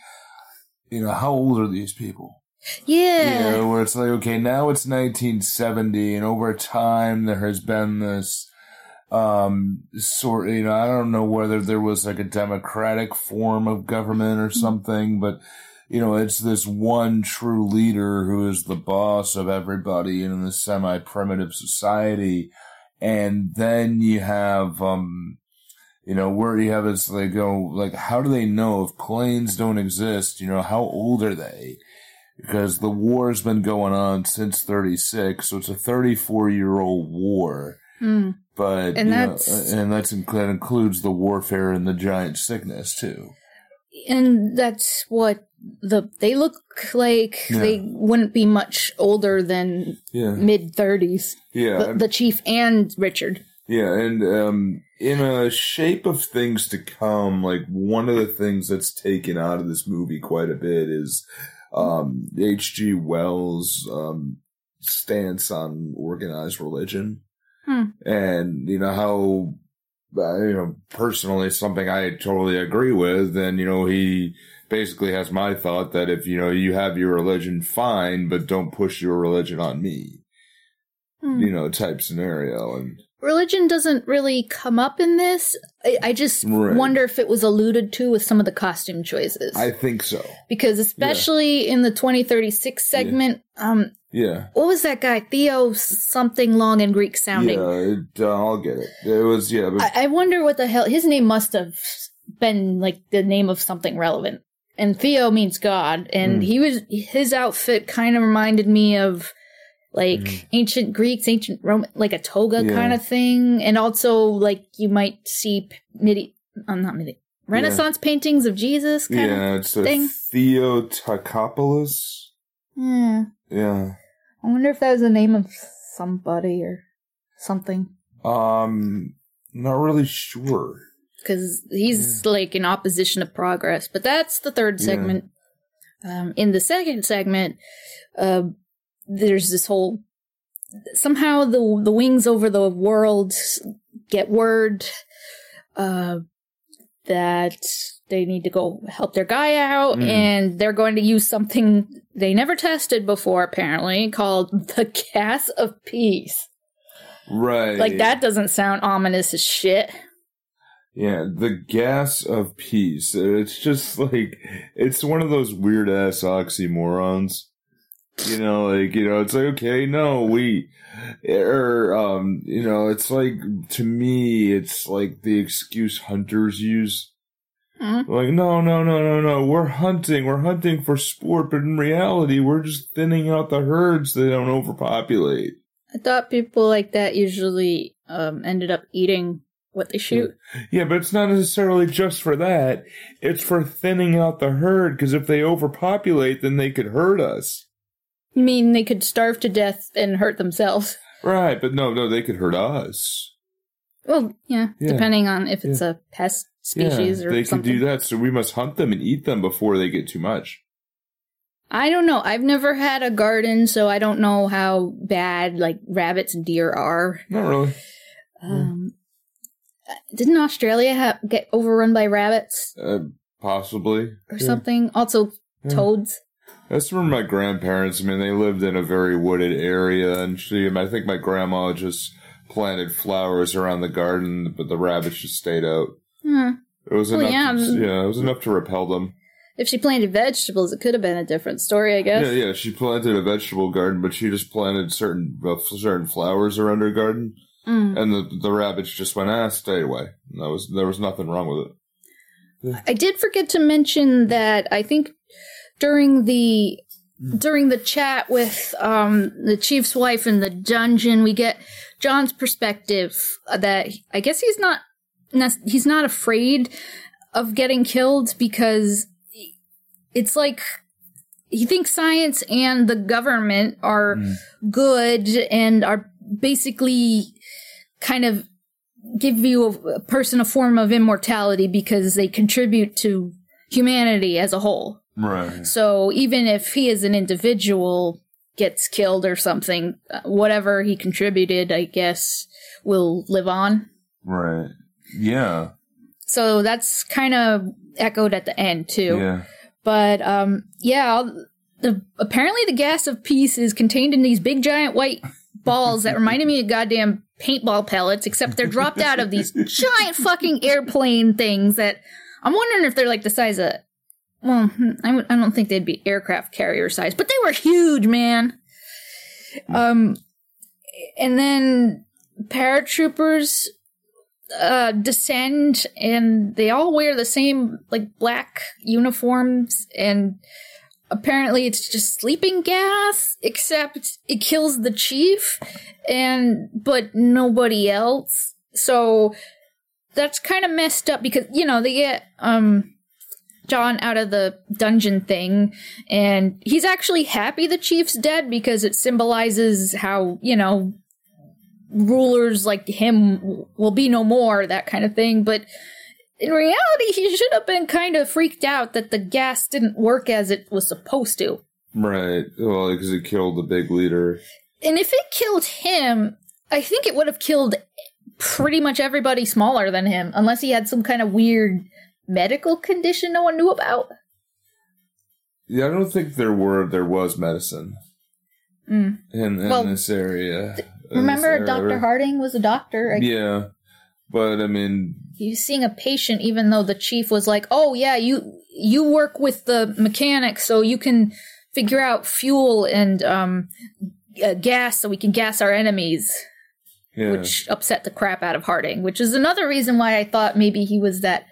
you know, how old are these people? yeah. You know, where it's like, okay, now it's 1970, and over time there has been this um sort. You know, I don't know whether there was like a democratic form of government or something, but you know, it's this one true leader who is the boss of everybody in this semi-primitive society. And then you have, um, you know, where you have this, they go, like, how do they know if planes don't exist? You know, how old are they? Because the war's been going on since 36, so it's a 34 year old war. Mm. But, And you know, and that's, that includes the warfare and the giant sickness too. And that's what the they look like Yeah. they wouldn't be much older than Yeah. mid 30s. Yeah. The, the chief and Richard. Yeah, and um, in a shape of things to come, like one of the things that's taken out of this movie quite a bit is um, H.G. Wells' um, stance on organized religion, Hmm. and you know how. Uh, you know, personally, something I totally agree with, and you know, he basically has my thought that if you know you have your religion, fine, but don't push your religion on me, Hmm. you know, type scenario, and Religion doesn't really come up in this. I, I just Right. wonder if it was alluded to with some of the costume choices. I think so. because especially in the 2036 segment, um, Yeah. what was that guy? Theo something long and Greek sounding. Yeah, it, uh, I'll get it. It was, yeah, but I, I wonder what the hell his name must have been like the name of something relevant. And Theo means God, and Mm. he was his outfit kind of reminded me of like Mm. ancient Greeks, ancient Roman, like a toga Yeah. kind of thing, and also like you might see midi, um, not midi, Renaissance paintings of Jesus. Kind yeah, it's a thing. Theotocopulos. Yeah, Yeah. I wonder if that was the name of somebody or something. Um, not really sure. because he's like in opposition to progress. But that's the third Yeah. segment. Um, in the second segment, uh, there's this whole somehow the the wings over the world get word uh, that they need to go help their guy out, Mm. and they're going to use something they never tested before, apparently, called the gas of peace. Right. Like that doesn't sound ominous as shit. Yeah, the gas of peace. It's just like, it's one of those weird ass oxymorons. You know, like, you know, it's like, okay, no, we, or, um, you know, it's like, to me, it's like the excuse hunters use. Mhm. Like, no, no, no, no, no, we're hunting, we're hunting for sport, but in reality, we're just thinning out the herds so they don't overpopulate. I thought people like that usually um, ended up eating what they shoot. Yeah, but it's not necessarily just for that. It's for thinning out the herd, because if they overpopulate, then they could hurt us. You mean they could starve to death and hurt themselves? Right, but no, no, they could hurt us. Well, yeah, Yeah. depending on if it's a pest species yeah, or they something. could do that, so we must hunt them and eat them before they get too much. I don't know. I've never had a garden, so I don't know how bad like rabbits and deer are. Not really. Um, didn't Australia ha- get overrun by rabbits Uh, possibly. or Yeah. something? Also, Yeah. toads. That's from my grandparents. I mean, they lived in a very wooded area, and she, I think my grandma just planted flowers around the garden, but the rabbits just stayed out. Hmm. It was Well, enough. yeah, to, mm. yeah, it was enough to repel them. If she planted vegetables, it could have been a different story, I guess. Yeah, yeah. She planted a vegetable garden, but she just planted certain uh, certain flowers around her garden, Mm. and the the rabbits just went, ah, stay away. And that was there was nothing wrong with it. I did forget to mention that I think during the during the chat with um, the chief's wife in the dungeon, we get John's perspective that I guess he's not he's not afraid of getting killed because it's like he thinks science and the government are good and are basically kind of give you a, a person a form of immortality because they contribute to humanity as a whole. Right. So even if he is an individual, gets killed or something, uh, whatever he contributed, I guess, will live on. Right. Yeah. So that's kind of echoed at the end too. Yeah. But um, yeah, the apparently the gas of peace is contained in these big giant white balls that reminded me of goddamn paintball pellets, except they're dropped out of these giant fucking airplane things that I'm wondering if they're like the size of. Well, hmm, I w- I don't think they'd be aircraft carrier size, but they were huge, man. Um, and then paratroopers uh descend and they all wear the same like black uniforms and apparently it's just sleeping gas except it kills the chief and but nobody else so that's kind of messed up because you know they get um John out of the dungeon thing and he's actually happy the chief's dead because it symbolizes how you know rulers like him will be no more that kind of thing but in reality he should have been kind of freaked out that the gas didn't work as it was supposed to Right. Well, because it killed the big leader. and if it killed him i think it would have killed pretty much everybody smaller than him unless he had some kind of weird medical condition no one knew about Yeah, I don't think there were there was medicine Mm. in, in Well, this area. In remember this dr harding was a doctor I Yeah, but I mean, he was seeing a patient even though the chief was like oh yeah you you work with the mechanics so you can figure out fuel and um uh, gas so we can gas our enemies yeah, which upset the crap out of harding which is another reason why i thought maybe he was that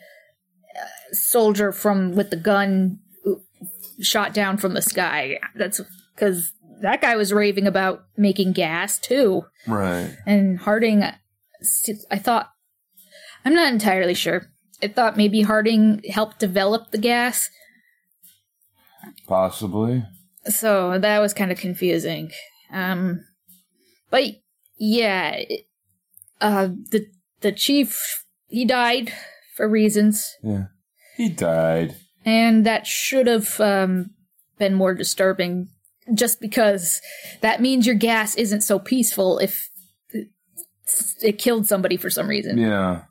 soldier from with the gun shot down from the sky that's because that guy was raving about making gas too right. and Harding, I thought, I'm not entirely sure. I thought maybe Harding helped develop the gas, Possibly. so that was kind of confusing. Um, but yeah, it- uh, the the chief he died for reasons, Yeah. He died. and that should have um, been more disturbing. Just because that means your gas isn't so peaceful if it, it killed somebody for some reason. Yeah.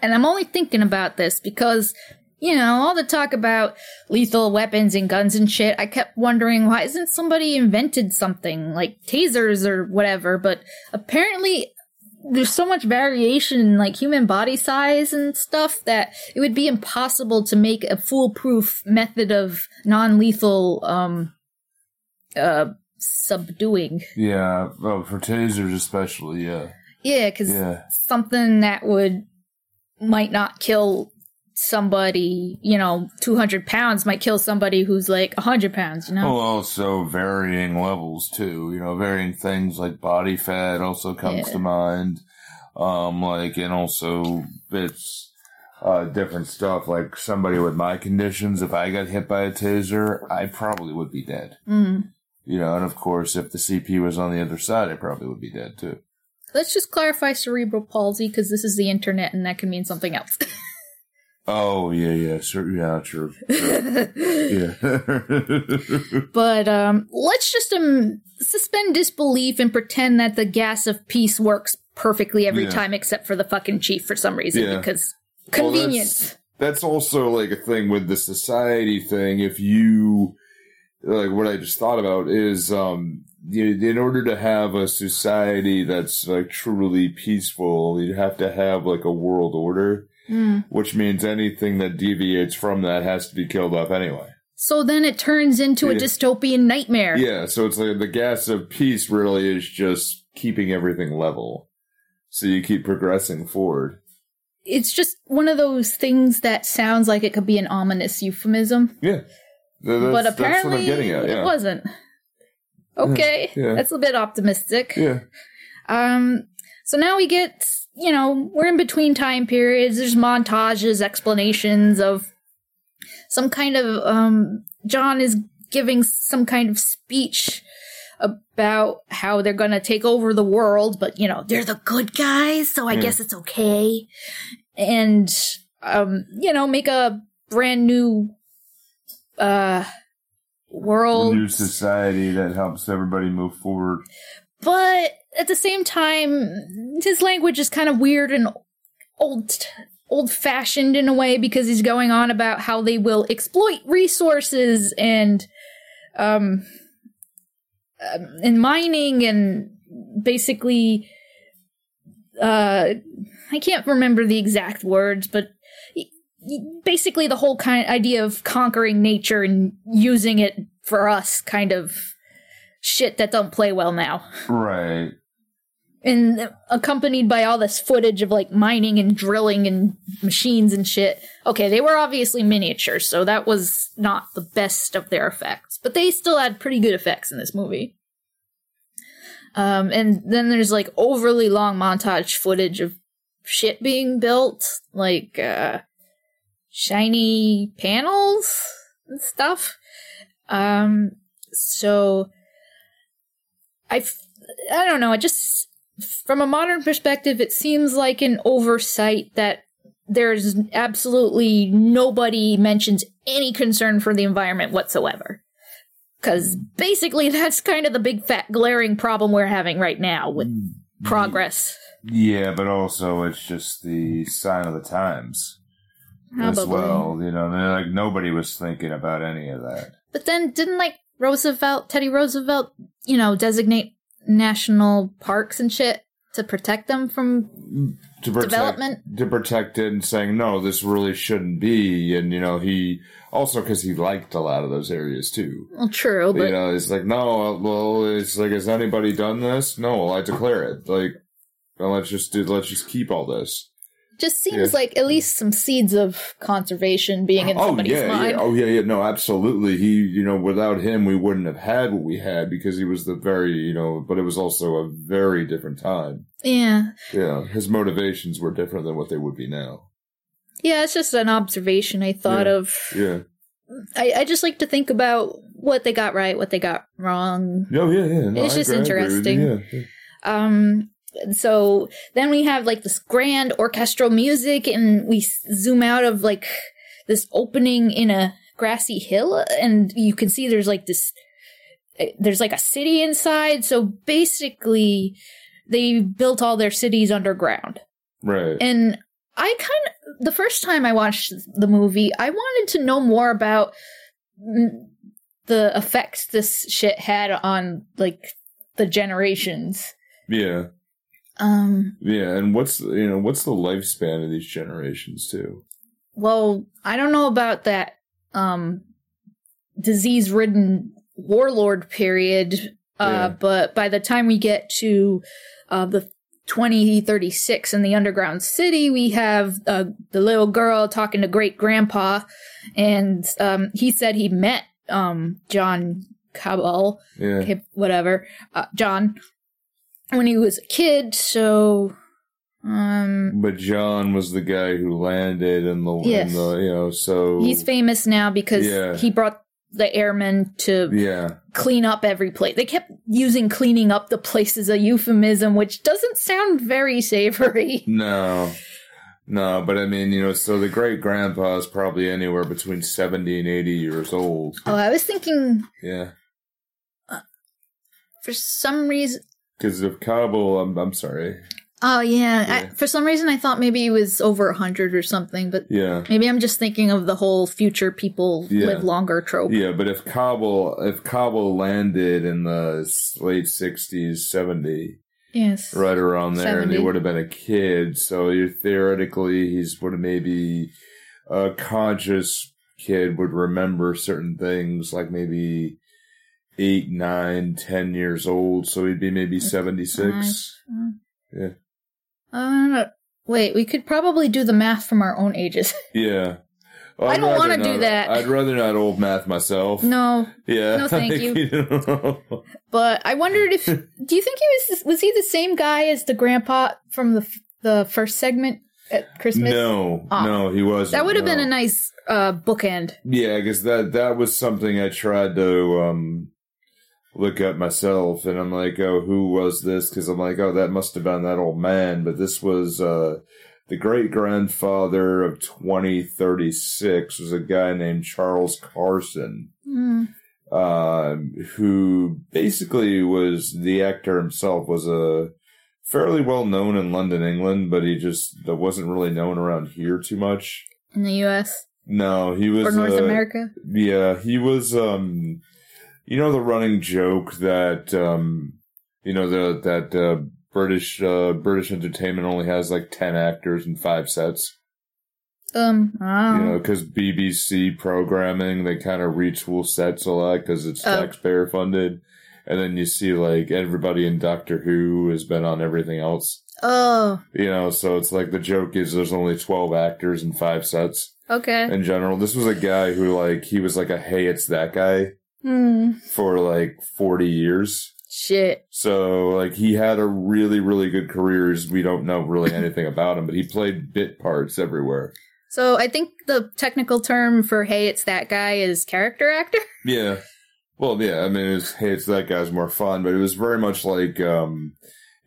And I'm only thinking about this because, you know, all the talk about lethal weapons and guns and shit, I kept wondering why isn't somebody invented something like tasers or whatever, but apparently there's so much variation in like human body size and stuff that it would be impossible to make a foolproof method of non-lethal um uh subduing. Yeah. Well, for tasers especially. Yeah. Yeah, cuz Yeah. something that would might not kill somebody, you know, 200 pounds might kill somebody who's like 100 pounds, you know? Oh, also varying levels too. You know, varying things like body fat also comes Yeah. to mind. Um, like, and also it's uh, different stuff. Like somebody with my conditions, if I got hit by a taser, I probably would be dead. Mm. You know, and of course, if the CP was on the other side, I probably would be dead too. Let's just clarify cerebral palsy because this is the internet and that can mean something else. Oh yeah, yeah, sure, yeah, true, yeah. but um, let's just um, suspend disbelief and pretend that the gas of peace works perfectly every Yeah. time except for the fucking chief for some reason Yeah. because Well, that's- convenience. that's also like a thing with the society thing. If you like what I just thought about is um you, in order to have a society that's like truly peaceful, you have to have like a world order, Mm. which means anything that deviates from that has to be killed off anyway. So then it turns into a dystopian nightmare. Yeah, so it's like the gas of peace really is just keeping everything level. So you keep progressing forward. It's just one of those things that sounds like it could be an ominous euphemism, Yeah. Th- That's, but that's what I'm apparently getting at, yeah. it wasn't. Okay, Yeah. that's a bit optimistic. Yeah. Um, so now we get, you know, we're in between time periods. There's montages, explanations of some kind of, um, John is giving some kind of speech about how they're gonna take over the world, but, you know, they're the good guys, so I Yeah. guess it's okay. And, um, you know, make a brand new, uh, world. new society that helps everybody move forward. but at the same time, his language is kind of weird and old old fashioned in a way because he's going on about how they will exploit resources and um, um and mining and basically uh I can't remember the exact words but basically the whole kind idea of conquering nature and using it for us kind of shit that don't play well now Right. And accompanied by all this footage of like mining and drilling and machines and shit. Okay, they were obviously miniatures, so that was not the best of their effects, but they still had pretty good effects in this movie. Um, and then there's like overly long montage footage of shit being built, like uh, shiny panels and stuff. Um, so I, f- I don't know. It just from a modern perspective, it seems like an oversight that there's absolutely nobody mentions any concern for the environment whatsoever. Because basically, that's kind of the big fat glaring problem we're having right now with mm, progress. Yeah, but also it's just the sign of the times as well. You know, like nobody was thinking about any of that. But then didn't like Roosevelt, Teddy Roosevelt, you know, designate national parks and shit to protect them from To protect, Development? to protect it and saying no, this really shouldn't be. And you know, he also because he liked a lot of those areas too. well, true, but you know, it's like no, well, it's like has anybody done this? No, well, I declare it. Like, well, let's just do, let's just keep all this. Just seems like at least some seeds of conservation being in oh somebody's yeah, mind. yeah, oh yeah, yeah. No, absolutely. He, you know, without him, we wouldn't have had what we had because he was the very, you know, but it was also a very different time. Yeah. Yeah, his motivations were different than what they would be now. Yeah, it's just an observation I thought Yeah. of. Yeah. I, I just like to think about what they got right, what they got wrong. Oh yeah, yeah. No, It's I just agree interesting. Yeah, yeah. Um, so then we have like this grand orchestral music, and we zoom out of like this opening in a grassy hill, and you can see there's like this, eh, there's like a city inside. So basically, they built all their cities underground. Right. And I kind of, the first time I watched the movie, I wanted to know more about the effects this shit had on, like, the generations. yeah. Um, Yeah, and what's the- you know what's the lifespan of these generations too? well, I don't know about that, um, disease ridden warlord period, uh, Yeah. but by the time we get to, uh, the 2036 in the underground city, we have, uh, the little girl talking to great grandpa, and, um, he said he met, um, John Cabal, Yeah, whatever, uh, John, when he was a kid, so, um, but John was the guy who landed in the, Yes. the you know so He's famous now because Yeah. he brought the airmen to yeah clean up every place. They kept using cleaning up the place as a euphemism, which doesn't sound very savory. no no but I mean you know so the great grandpa is probably anywhere between seventy and eighty years old. Oh, I was thinking Yeah, for some reason. Because of Cabal, I'm I'm sorry. Oh yeah, I, for some reason I thought maybe he was over a hundred or something, but Yeah. maybe I'm just thinking of the whole future people Yeah. live longer trope. Yeah, but if Cabal if Cabal landed in the late sixties, seventy, Yes. right around there, and he would have been a kid. So you theoretically, he's would have maybe a conscious kid would remember certain things, like maybe eight, nine, ten years old. So he'd be maybe seventy six. Yeah. Uh, wait, we could probably do the math from our own ages. Yeah. Well, I don't wanna do that. I'd rather not old math myself. no, Yeah. No, thank you. But I wondered if do you think he was was he the same guy as the grandpa from the the first segment at Christmas? no, Aw. no, he wasn't. that would have been a nice uh, bookend. Yeah, because that that was something I tried to um look up myself, and I'm like, oh, who was this? Because I'm like, oh, that must have been that old man, but this was uh the great grandfather of 2036 was a guy named Charles Carson. Hmm. um, who basically was the actor himself was a fairly well known in London, England, but he just wasn't really known around here too much. In the U.S. No, he was or North uh, America. Yeah, he was. Um, you know the running joke that um, you know the that uh, British uh, British entertainment only has like ten actors and five sets. Um. You know, because BBC programming they kind of retool sets a lot because it's Oh. taxpayer funded, and then you see like everybody in Doctor Who has been on everything else. oh, You know, so it's like the joke is there's only twelve actors and five sets okay. in general. This was a guy who like he was like a hey it's that guy Hmm. for like 40 years. Shit. So like he had a really really good career. We don't know really anything about him, but he played bit parts everywhere. So I think the technical term for "Hey, it's that guy" is character actor. Yeah. Well, yeah. I mean, it was, hey, it's that guy's more fun, but it was very much like um,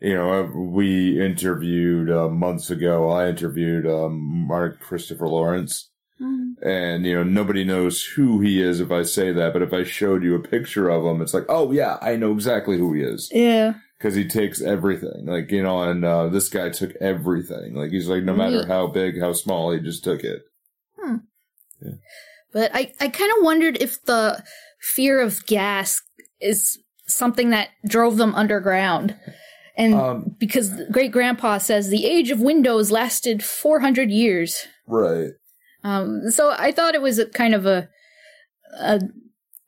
you know uh, we interviewed uh, months ago. I interviewed um, Mark Christopher Lawrence. And you know nobody knows who he is if I say that, but if I showed you a picture of him, it's like, oh yeah, I know exactly who he is. Yeah. because he takes everything. Like you know, and uh, this guy took everything. Like he's like, no matter how big, how small, he just took it. Hmm. Yeah. But I, I kind of wondered if the fear of gas is something that drove them underground. And Um, because great grandpa says the age of windows lasted 400 years. right. Um, so I thought it was a kind of a, a,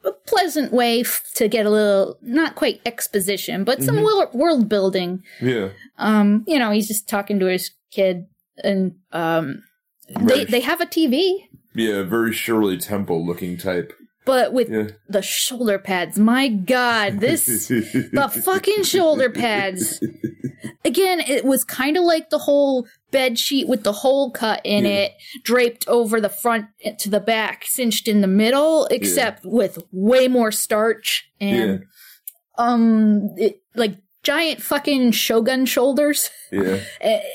a pleasant way f- to get a little, not quite exposition, but some Mhm. wor- world building. Yeah. Um, you know, he's just talking to his kid and, um, they, they have a TV, Yeah. Very Shirley Temple looking type. but with Yeah. the shoulder pads. My God, this the fucking shoulder pads. Again, it was kind of like the whole bed sheet with the hole cut in Yeah. it, draped over the front to the back, cinched in the middle, except with way more starch and um, it, like giant fucking shogun shoulders. Yeah.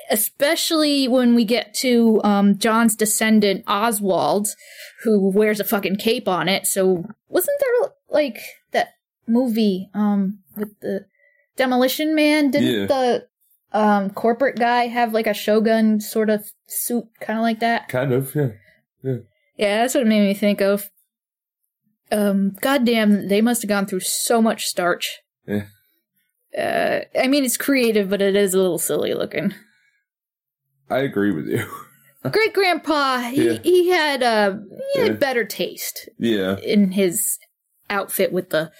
Especially when we get to um, John's descendant Oswald, who wears a fucking cape on it. So wasn't there like that movie um, with the Demolition Man? Didn't Yeah. the um, corporate guy have like a Shogun sort of suit, kind of like that? Kind of. Yeah. Yeah, Yeah, that's what it made me think of. Um, goddamn, they must have gone through so much starch. Yeah. Uh, I mean, it's creative, but it is a little silly looking. I agree with you. great grandpa he, Yeah. he had uh he had Yeah. better taste Yeah. in his outfit with the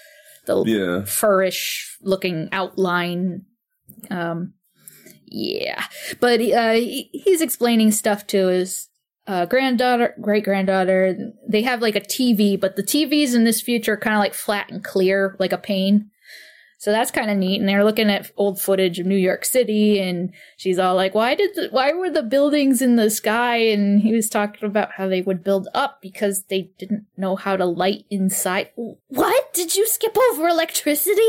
the Yeah. furish looking outline um yeah. But uh he's explaining stuff to his uh granddaughter great granddaughter they have like a tv but the tvs in this future are kind of like flat and clear like a pane. So that's kind of neat and they're looking at old footage of new york city and she's all like why did the, why were the buildings in the sky? And he was talking about how they would build up because they didn't know how to light inside. What? Did you skip over electricity?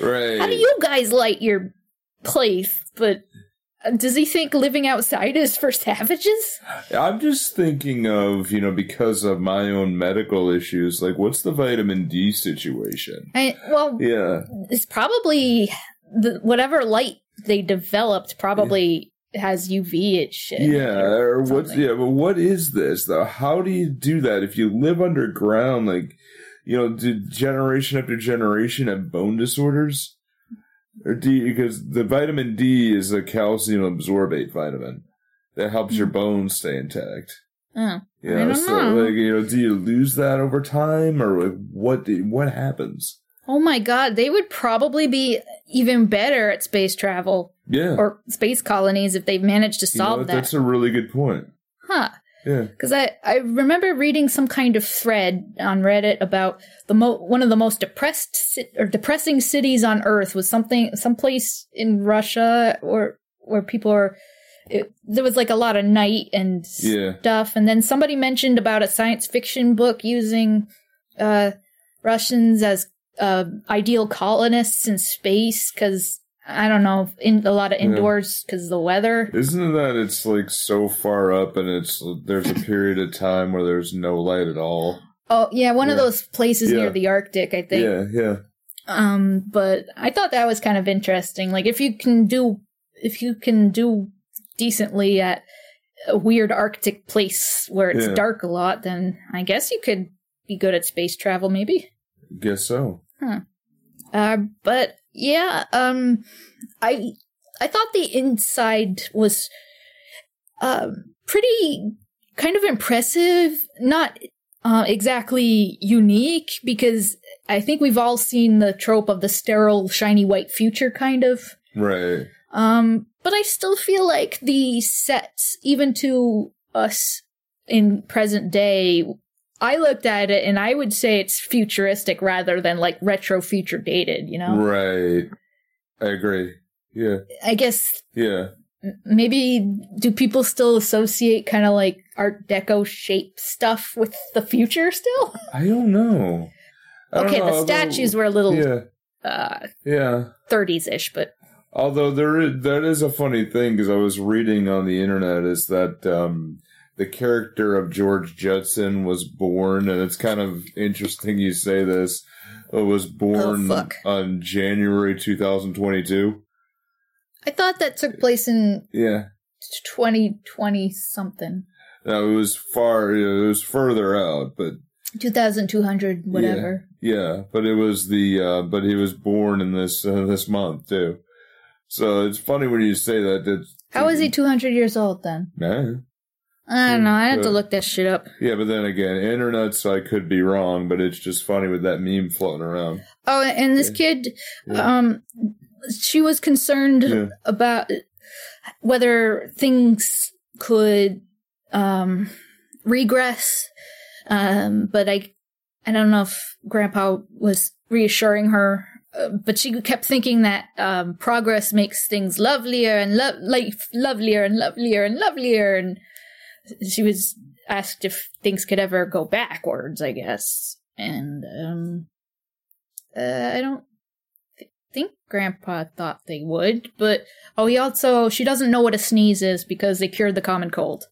Right. how do you guys light your place? But does he think living outside is for savages? I'm just thinking of, you know, because of my own medical issues, like what's the vitamin D situation? I, well, Yeah. it's probably the, whatever light they developed probably has UV shit. Yeah, or what's something. yeah, but what is this though? How do you do that if you live underground? Like, you know, do generation after generation have bone disorders? Or you, because the vitamin D is a calcium absorbate vitamin that helps your hmm. bones stay intact. Oh. You I know, don't so know. like, you know, do you lose that over time, or like, what? Do, what happens? Oh my god, they would probably be even better at space travel Yeah, or space colonies if they managed to You know solve that. That's a really good point. Huh. Yeah, Because I, I remember reading some kind of thread on Reddit about the mo- one of the most depressed ci- or depressing cities on Earth was something someplace in Russia or where people are. It, there was like a lot of night and Yeah. stuff, and then somebody mentioned about a science fiction book using uh, Russians as uh, ideal colonists in space because I don't know in a lot of indoors because the weather. Isn't that it's like so far up and it's there's a period of time where there's no light at all? Oh yeah, one of those places Yeah. near the Arctic, I think. Yeah, yeah. Um, but I thought that was kind of interesting. Like if you can do if you can do decently at a weird Arctic place where it's Yeah. dark a lot, then I guess you could be good at space travel, maybe. Guess so. Huh. Uh, but yeah, um, I I thought the inside was um pretty kind of impressive. Not uh, exactly unique because I think we've all seen the trope of the sterile, shiny white future, kind of. Right. Um, but I still feel like the sets, even to us in present day, I looked at it and I would say it's futuristic rather than like retro future dated, you know? Right. I agree. Yeah. I guess Yeah. maybe do people still associate kind of like Art Deco shape stuff with the future still? I don't know. I don't okay, know, the although- statues were a little Yeah. uh Yeah. 30s ish, but Although there is, that is a funny thing because I was reading on the internet is that um, the character of George Judson was born, and it's kind of interesting you say this. It was born Oh, on January 2022. I thought that took place in Yeah, 2020 something. no, it was far. It was further out, but 2200 whatever. yeah, but it was the. Uh, but he was born in this uh, this month too. So it's funny when you say that. It's, How is he 200 years old then? Nah. I don't know. I have to Uh, look that shit up. Yeah, but then again, internet, so I could be wrong, but it's just funny with that meme floating around. Oh, and this kid, Yeah. um, she was concerned Yeah. about whether things could um regress. Um, but I, I don't know if Grandpa was reassuring her. Uh, but she kept thinking that um, progress makes things lovelier and lo- life lovelier and lovelier and lovelier, and she was asked if things could ever go backwards. I guess, and um, uh, I don't th- think Grandpa thought they would, but oh, he also she doesn't know what a sneeze is because they cured the common cold.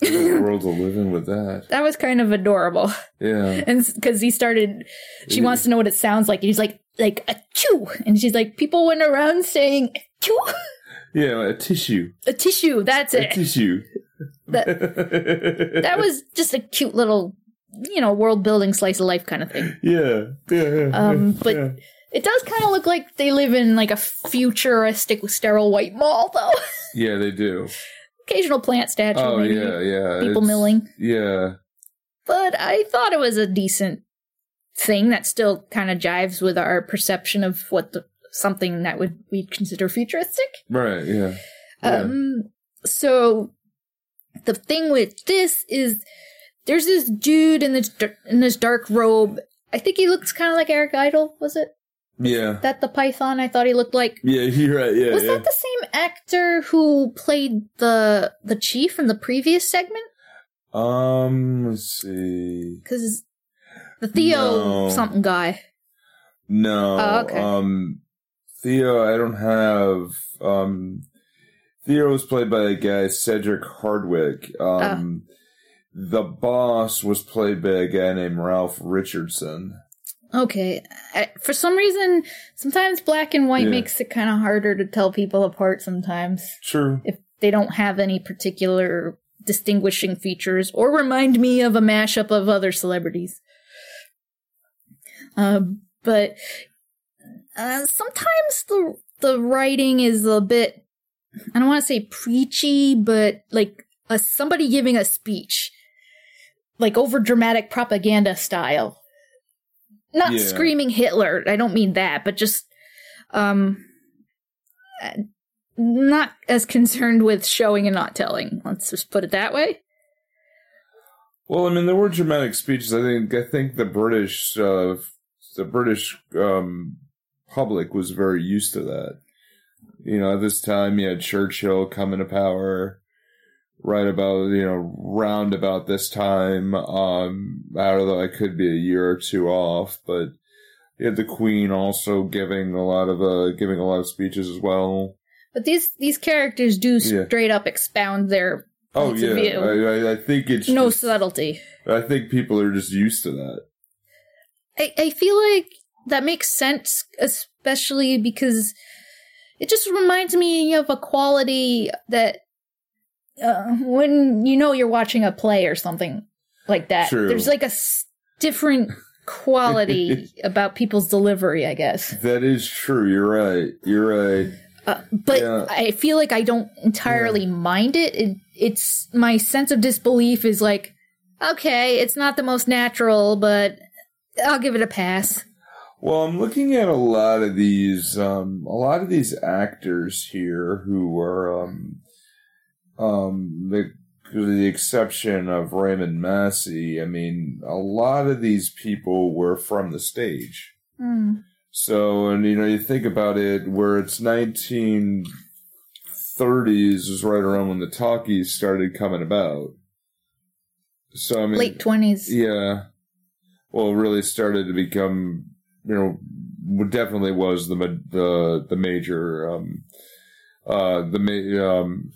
the world to live in with that? That was kind of adorable, Yeah. and because he started, she wants to know what it sounds like. And he's like, like a chew, and she's like, people went around saying chew, Yeah, a tissue. a tissue. That's it. A it. tissue. That that was just a cute little, you know, world building slice of life kind of thing. Yeah. Yeah. yeah, Um, but yeah. It does kind of look like they live in like a futuristic sterile white mall, though. Yeah, they do. Occasional plant statue, Oh, maybe. yeah, yeah. people it's- milling. Yeah. But I thought it was a decent thing that still kind of jives with our perception of what the something that would we consider futuristic. Right, yeah. Yeah. Um, so the thing with this is there's this dude in this in this dark robe. I think he looks kind of like Eric Idle. Was it Yeah. that the Python? I thought he looked like. Yeah, you're right. Yeah, Was yeah. that the same actor who played the the chief in the previous segment? Um, let's see. Because the Theo No. something guy. No. Oh, okay. Um, Theo, I don't have. Um, Theo was played by a guy, Cedric Hardwicke. Um, Oh. the boss was played by a guy named Ralph Richardson. Okay. I, for some reason, sometimes black and white Yeah. makes it kind of harder to tell people apart sometimes True. if they don't have any particular distinguishing features or remind me of a mashup of other celebrities. Uh, but uh, sometimes the the writing is a bit I don't want to say preachy, but like a, somebody giving a speech, like over dramatic propaganda style. Not Yeah. screaming Hitler. I don't mean that, but just um, uh, not as concerned with showing and not telling. Let's just put it that way. Well, I mean, there were dramatic speeches. I think. I think the British, uh, the British um, public was very used to that. You know, at this time, you had Churchill coming to power, right about you know round about this time. Um, although I could be a year or two off, but you had the Queen also giving a lot of uh, giving a lot of speeches as well. But these these characters do Yeah. straight up expound their Oh yeah, I, I think it's no just- subtlety. I think people are just used to that. I, I feel like that makes sense, especially because it just reminds me of a quality that uh, when you know you're watching a play or something like that, True. there's like a s- different quality about people's delivery, I guess. That is true. You're right. You're right. Uh, but Yeah. I feel like I don't entirely mind it. it. It's my sense of disbelief is like, okay, it's not the most natural, but I'll give it a pass. Well, I'm looking at a lot of these, um, a lot of these actors here who are, um, um, the, the exception of Raymond Massey. I mean, a lot of these people were from the stage. Hmm. So, and you know, you think about it, where it's 1930s is right around when the talkies started coming about. So, I mean, Late twenties. yeah. Well, really started to become, you know, definitely was the the the major um uh the ma- um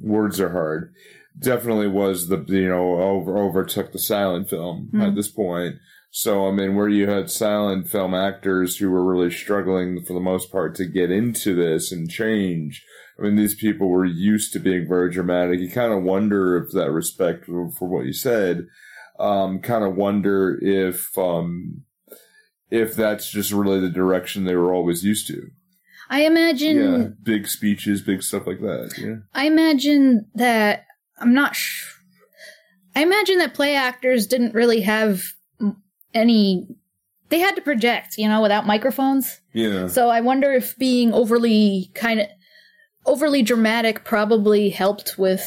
words are hard. Definitely was the you know over overtook the silent film Hmm. at this point. So I mean, where you had silent film actors who were really struggling for the most part to get into this and change. I mean, these people were used to being very dramatic. You kind of wonder if that respect for for what you said um, kind of wonder if um, if that's just really the direction they were always used to. I imagine. yeah, big speeches, big stuff like that. Yeah, I imagine that I'm not. Sh- I imagine that play actors didn't really have any. They had to project, you know, without microphones. yeah, So I wonder if being overly kind of overly dramatic probably helped with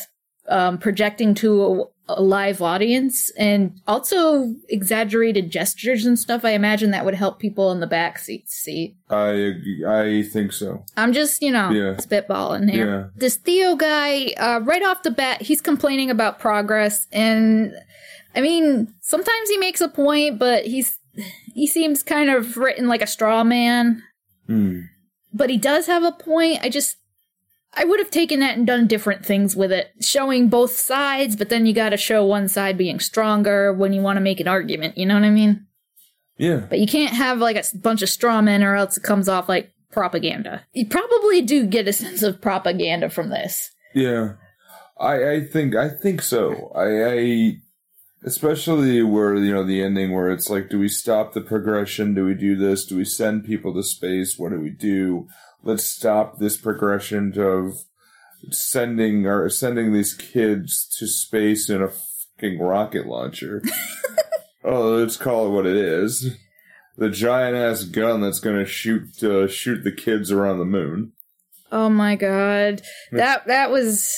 um, projecting to a, live audience, and also exaggerated gestures and stuff. I imagine that would help people in the back seats see. I I think so. I'm just, you know, Yeah. spitballing here. Yeah. This Theo guy, uh, right off the bat, he's complaining about progress, and I mean, sometimes he makes a point, but he's he seems kind of written like a straw man. Hmm. But he does have a point. I just I would have taken that and done different things with it, showing both sides, but then you got to show one side being stronger when you want to make an argument. You know what I mean? Yeah, But you can't have like a bunch of straw men, or else it comes off like propaganda. You probably do get a sense of propaganda from this. yeah. I I think I think so. I I especially where you know the ending where it's like, do we stop the progression? Do we do this? Do we send people to space? What do we do? Let's stop this progression of sending or sending these kids to space in a fucking rocket launcher. oh, let's call it what it is. The giant ass gun that's going to shoot uh, shoot the kids around the moon. Oh my god, that that was.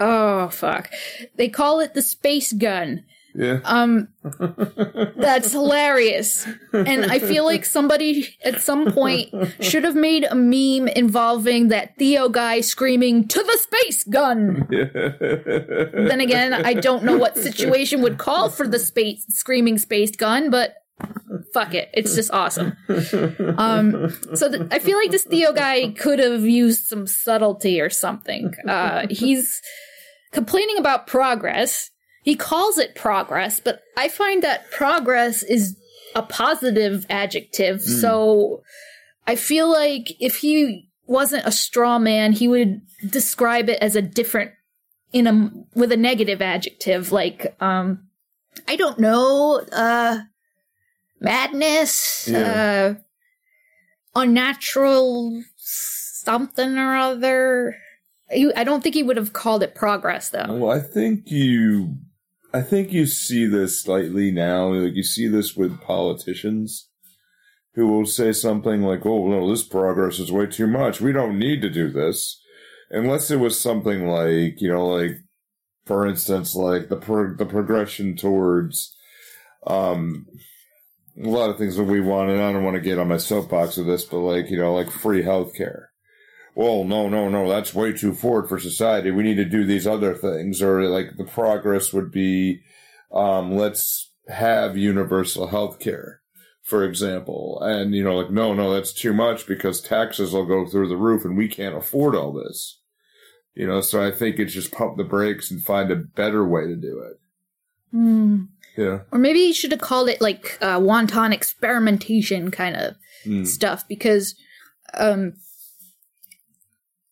Oh fuck! They call it the space gun. Yeah. Um, that's hilarious. And I feel like somebody at some point should have made a meme involving that Theo guy screaming to the space gun. Then again, I don't know what situation would call for the space screaming space gun, but fuck it, it's just awesome. Um, so th- I feel like this Theo guy could have used some subtlety or something. Uh, he's complaining about progress. He calls it progress, but I find that progress is a positive adjective. So I feel like if he wasn't a straw man, he would describe it as a different in a with a negative adjective like um I don't know, uh madness, uh unnatural something or other. I don't think he would have called it progress though. Well, I think you, I think you see this slightly now. Like you see this with politicians who will say something like, "Oh no, this progress is way too much. We don't need to do this," unless it was something like, you know, like for instance, like the pro- the progression towards, um, a lot of things that we want, and I don't want to get on my soapbox with this, but like you know, like free healthcare well, no, no, no, that's way too forward for society. We need to do these other things. Or like the progress would be, um, let's have universal health care, for example. And, you know, like, no, no, that's too much because taxes will go through the roof and we can't afford all this. You know, so I think it's just pump the brakes and find a better way to do it. Hmm. Yeah. Or maybe you should have called it like uh, wonton experimentation kind of Mm. stuff because um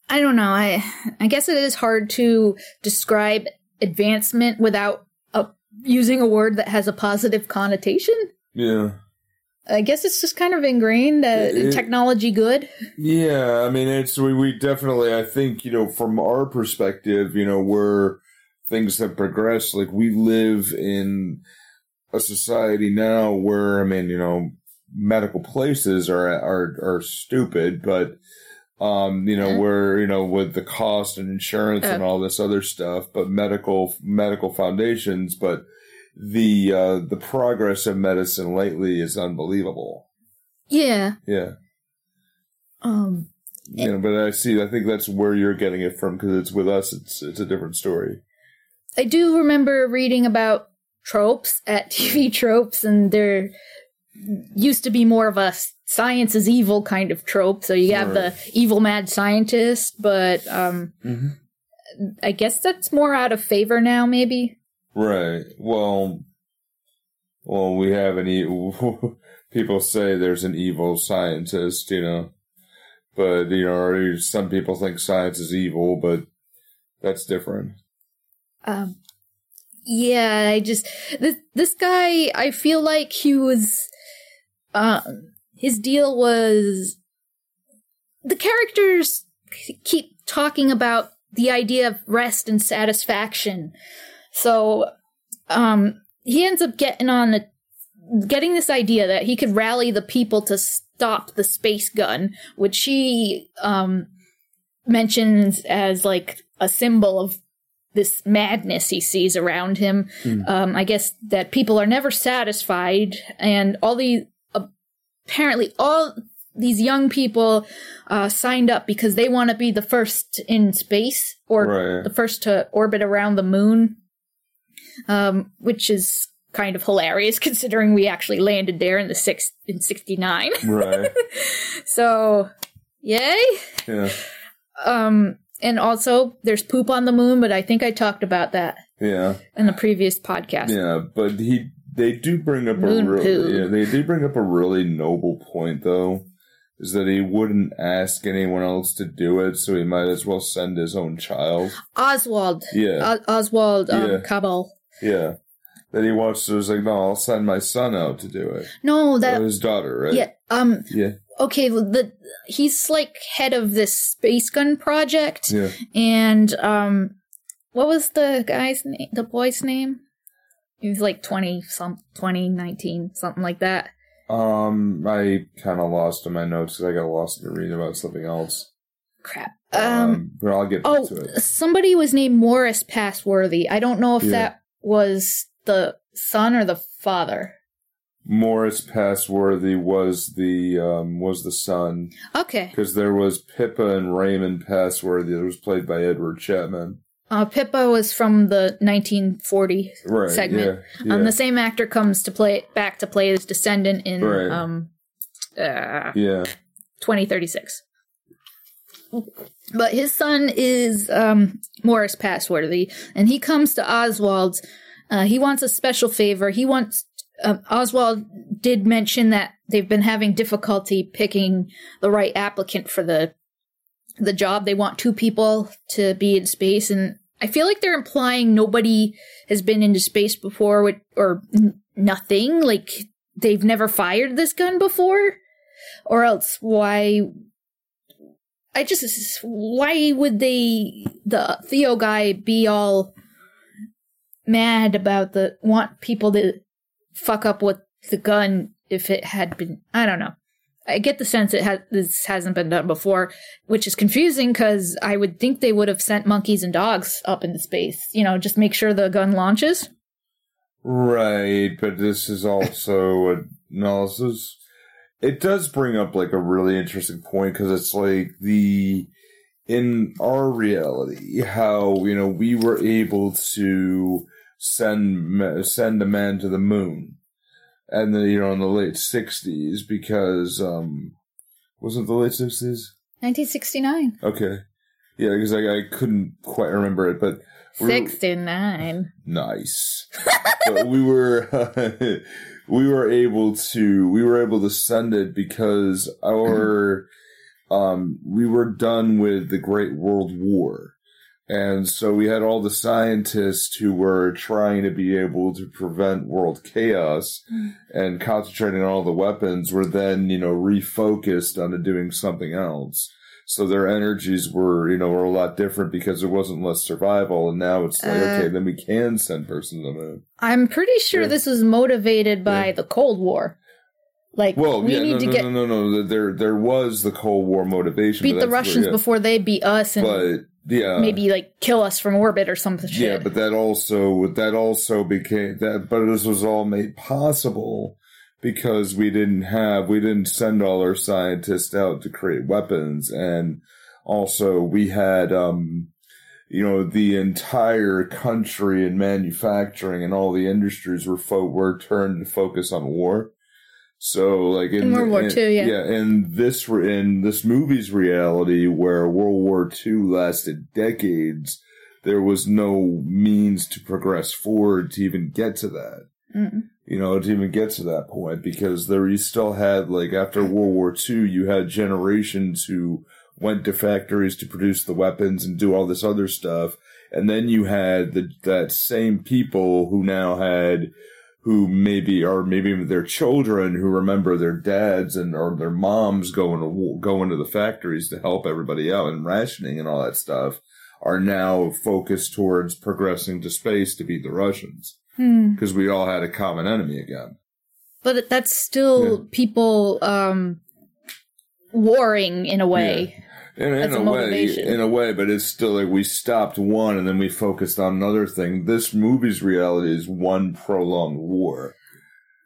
I don't know. I I guess it is hard to describe advancement without uh, using a word that has a positive connotation. Yeah. I guess it's just kind of ingrained that It- technology good. Yeah, I mean, it's we, we definitely. I think you know, from our perspective, you know, where things have progressed. Like we live in a society now where I mean, you know, medical places are are are stupid, but um, you know, Yeah. where you know with the cost and insurance and all this other stuff, but medical medical foundations, but the uh the progress of medicine lately is unbelievable. Yeah. Yeah. Um you know, but I see. I think that's where you're getting it from because it's with us. It's it's a different story. I do remember reading about tropes at TV tropes, and there used to be more of a science is evil kind of trope. So you have the evil mad scientist, but um, Mm-hmm. I guess that's more out of favor now, maybe. Right. Well, well, we have an e- people say there's an evil scientist, you know, but you know, some people think science is evil, but that's different. Um, yeah, I just this this guy. I feel like he was. Um, his deal was the characters keep talking about the idea of rest and satisfaction. So, um, he ends up getting on the getting this idea that he could rally the people to stop the space gun, which he um mentions as like a symbol of this madness he sees around him. Hmm. Um, I guess that people are never satisfied, and all the apparently all these young people uh, signed up because they want to be the first in space or Right. the first to orbit around the moon, um, which is kind of hilarious considering we actually landed there in the six in sixty nine. Right. so, yay! Yeah. Um, and also there's poop on the moon, but I think I talked about that Yeah. in the previous podcast. Yeah. But he, they do bring up Moon a really, yeah, they do bring up a really noble point though. Is that he wouldn't ask anyone else to do it, so he might as well send his own child. Oswald, Yeah. O- Oswald um, Yeah. Cabal. Yeah. That he wants to was like, no, I'll send my son out to do it. No, Or that his daughter, right? yeah. Um, Yeah. okay. The he's like head of this space gun project, Yeah. and um, what was the guy's name? The boy's name? He was like twenty some twenty nineteen something like that. Um, I kind of lost in my notes because I got lost in reading about something else. Crap. Um, Um. but I'll get oh, to it. somebody was named Morris Passworthy. I don't know if Yeah. that was the son or the father. Morris Passworthy was the um was the son Okay. because there was Pippa and Raymond Passworthy that was played by Edward Chapman. Uh, Pippa was from the 1940 Right. segment. Yeah. Um, the same actor comes to play back to play his descendant in Right. um, uh, yeah. 2036. But his son is um, Morris Passworthy, and he comes to Oswald's. Uh, he wants a special favor. He wants. Uh, Oswald did mention that they've been having difficulty picking the right applicant for the the job. They want two people to be in space, and I feel like they're implying nobody has been into space before, or nothing. Like they've never fired this gun before, or else why? I just why would they the Theo guy be all mad about the want people to fuck up with the gun if it had been I don't know. I get the sense it has this hasn't been done before, which is confusing because I would think they would have sent monkeys and dogs up into space. You know, just make sure the gun launches. Right, but this is also analysis. It does bring up like a really interesting point because it's like the in our reality how you know we were able to send send a man to the moon, and then you know in the late sixties because um wasn't the late sixties 1969. okay Yeah, because I, I couldn't quite remember it, but we're- 69. nice. but we were we were able to we were able to send it because our um we were done with the Great World War. And so we had all the scientists who were trying to be able to prevent world chaos and concentrating on all the weapons were then, you know, refocused onto doing something else. So their energies were, you know, were a lot different because it wasn't less survival. And now it's like, Uh, okay, then we can send person to the moon. I'm pretty sure Yeah. this was motivated by Yeah. the Cold War. Like, Well, we yeah, need no, to no, get no, no, no. There, there was the Cold War motivation. beat the that's where- Russians yeah. before they beat us and But yeah, maybe like kill us from orbit or some shit. yeah, but that also that also became that. But this was all made possible because we didn't have we didn't send all our scientists out to create weapons, and also we had um you know the entire country and manufacturing and all the industries were fo- were turned to focus on war. So like in, In World War in- II, yeah. yeah, in this in this movie's reality where World War II lasted decades, there was no means to progress forward to even get to that. Mm. You know, to even get to that point because there you still had like after World War II, you had generations who went to factories to produce the weapons and do all this other stuff, and then you had the that same people who now had who maybe or maybe their children who remember their dads and or their moms going to going to the factories to help everybody out and rationing and all that stuff are now focused towards progressing to space to beat the Russians Hmm. because we all had a common enemy again. But that's still people um warring in a way. In, in a a way, in a way, but it's still like we stopped one and then we focused on another thing. This movie's reality is one prolonged war.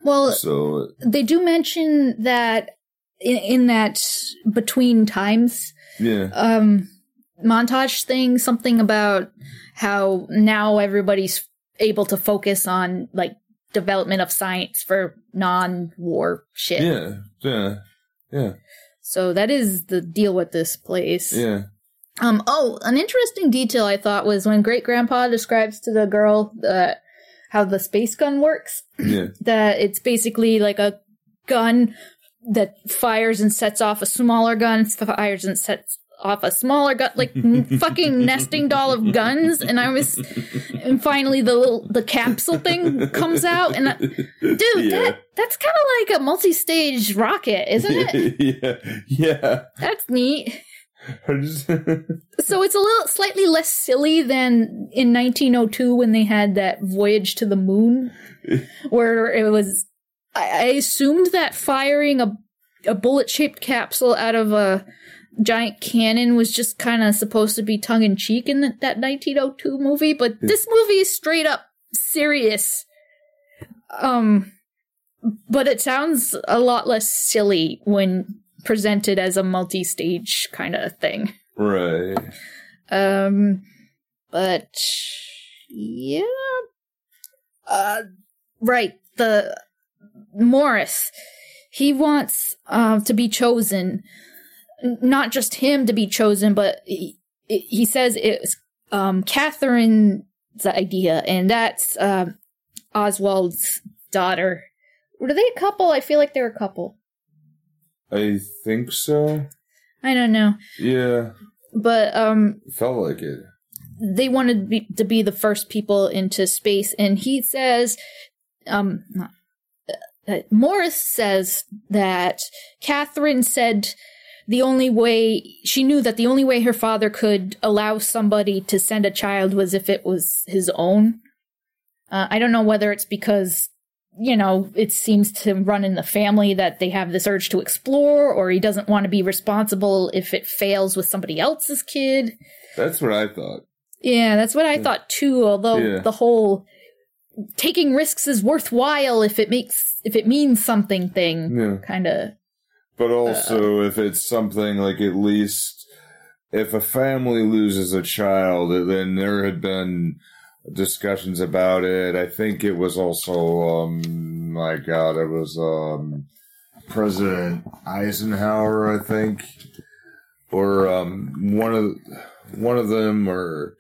Well, So they do mention that in, in that between times yeah, um montage thing something about how now everybody's able to focus on like development of science for non-war shit. yeah, yeah, yeah, So that is the deal with this place. yeah. Um oh, an interesting detail I thought was when great grandpa describes to the girl uh, how the space gun works Yeah, that it's basically like a gun that fires and sets off a smaller gun, fires and sets off a smaller gun, like fucking nesting doll of guns. And I was, and finally the little the capsule thing comes out, and I, dude, that that's kind of like a multi-stage rocket, isn't it? yeah, yeah. That's neat. So it's a little slightly less silly than in 1902 when they had that voyage to the moon, where it was. I, I assumed that firing a a bullet shaped capsule out of a giant cannon was just kind of supposed to be tongue in cheek in that, that 1902 movie, but this movie is straight up serious. Um, but it sounds a lot less silly when presented as a multi-stage kind of thing. right. Um, but yeah, uh, right. The Morris, he wants um to be chosen, not just him to be chosen, but he, he says it's um Catherine's idea, and that's um Oswald's daughter. Were they a couple? I feel like they're a couple. I think so. I don't know, Yeah, but um, felt like it. they wanted to be, to be the first people into space and he says um not- uh, morris says that catherine said the only way she knew that the only way her father could allow somebody to send a child was if it was his own uh, i don't know whether it's because you know it seems to run in the family that they have this urge to explore or he doesn't want to be responsible if it fails with somebody else's kid That's what I thought. yeah, that's what I thought too. Although Yeah. the whole taking risks is worthwhile if it makes if it means something thing Yeah. kind of But also, if it's something like at least if a family loses a child, then there had been discussions about it. I think it was also, um, my God, it was um, President Eisenhower, I think, or um, one of one of them or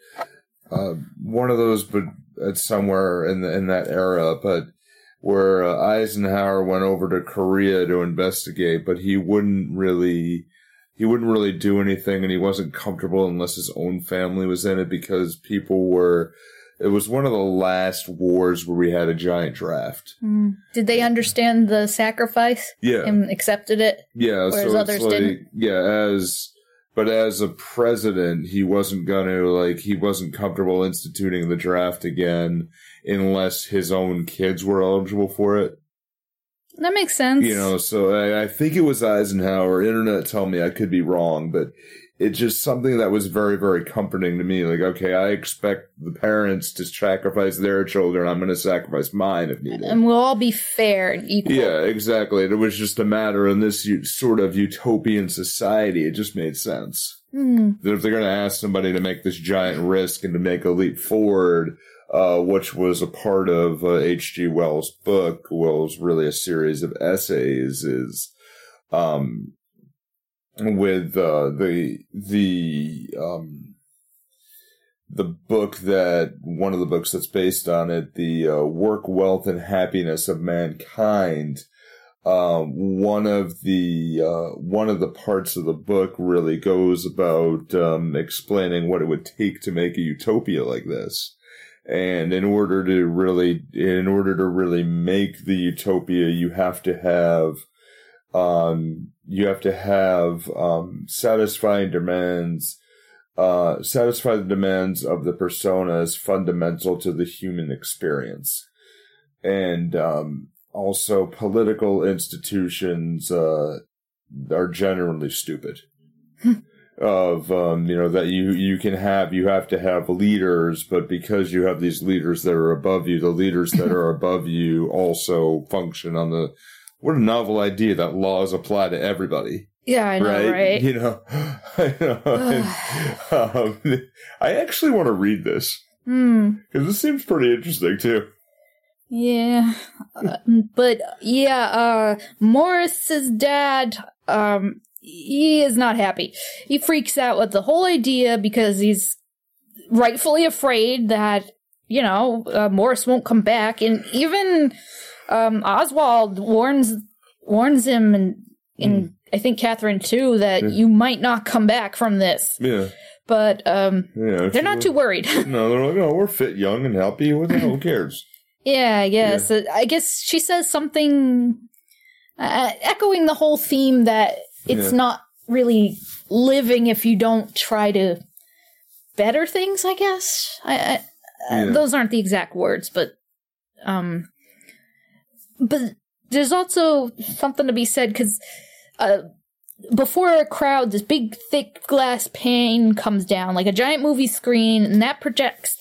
uh, one of those, but it's somewhere in the, in that era. But where uh, Eisenhower went over to Korea to investigate, but he wouldn't really he wouldn't really do anything, and he wasn't comfortable unless his own family was in it because people were. It was one of the last wars where we had a giant draft. Mm. Did they understand the sacrifice Yeah, and accepted it? yeah. whereas so others like, didn't? yeah, as but as a president, he wasn't gonna like he wasn't comfortable instituting the draft again unless his own kids were eligible for it. That makes sense. You know, so I, I think it was Eisenhower. Internet tell me I could be wrong, but it's just something that was very, very comforting to me. Like, okay, I expect the parents to sacrifice their children. I'm going to sacrifice mine if needed. and we'll all be fair and equal. Yeah, exactly. It was just a matter in this sort of utopian society. It just made sense Hmm. that if they're going to ask somebody to make this giant risk and to make a leap forward, uh, which was a part of uh, H.G. Wells' book, Wells really a series of essays, is um, with uh, the the um, the book that one of the books that's based on it, the uh, work, wealth, and happiness of mankind. Um, one of the uh, one of the parts of the book really goes about um, explaining what it would take to make a utopia like this. And in order to really, in order to really make the utopia, you have to have, um, you have to have, um, satisfying demands, uh, satisfy the demands of the persona fundamental to the human experience. And, um, also political institutions, uh, are generally stupid of um, you know that you you can have you have to have leaders, but because you have these leaders that are above you, the leaders that are above you also function on the. What a novel idea that laws apply to everybody, Yeah, I know, right? right? You know, I know. And, um, I actually want to read this Hmm. because this seems pretty interesting too. Yeah. Uh, but yeah, uh Morris's dad um he is not happy. He freaks out with the whole idea because he's rightfully afraid that you know, uh, Morris won't come back and even um Oswald warns warns him and and I think Catherine too that Yeah. you might not come back from this. Yeah, But um yeah. they're not too worried. No, they're like, oh, we're fit, young, and healthy. What the hell who cares? Yeah, yes. Uh, I guess she says something uh, echoing the whole theme that it's Yeah. not really living if you don't try to better things, I guess. I, I, Yeah. those aren't the exact words, but um but there's also something to be said cuz uh before a crowd, this big, thick glass pane comes down like a giant movie screen, and that projects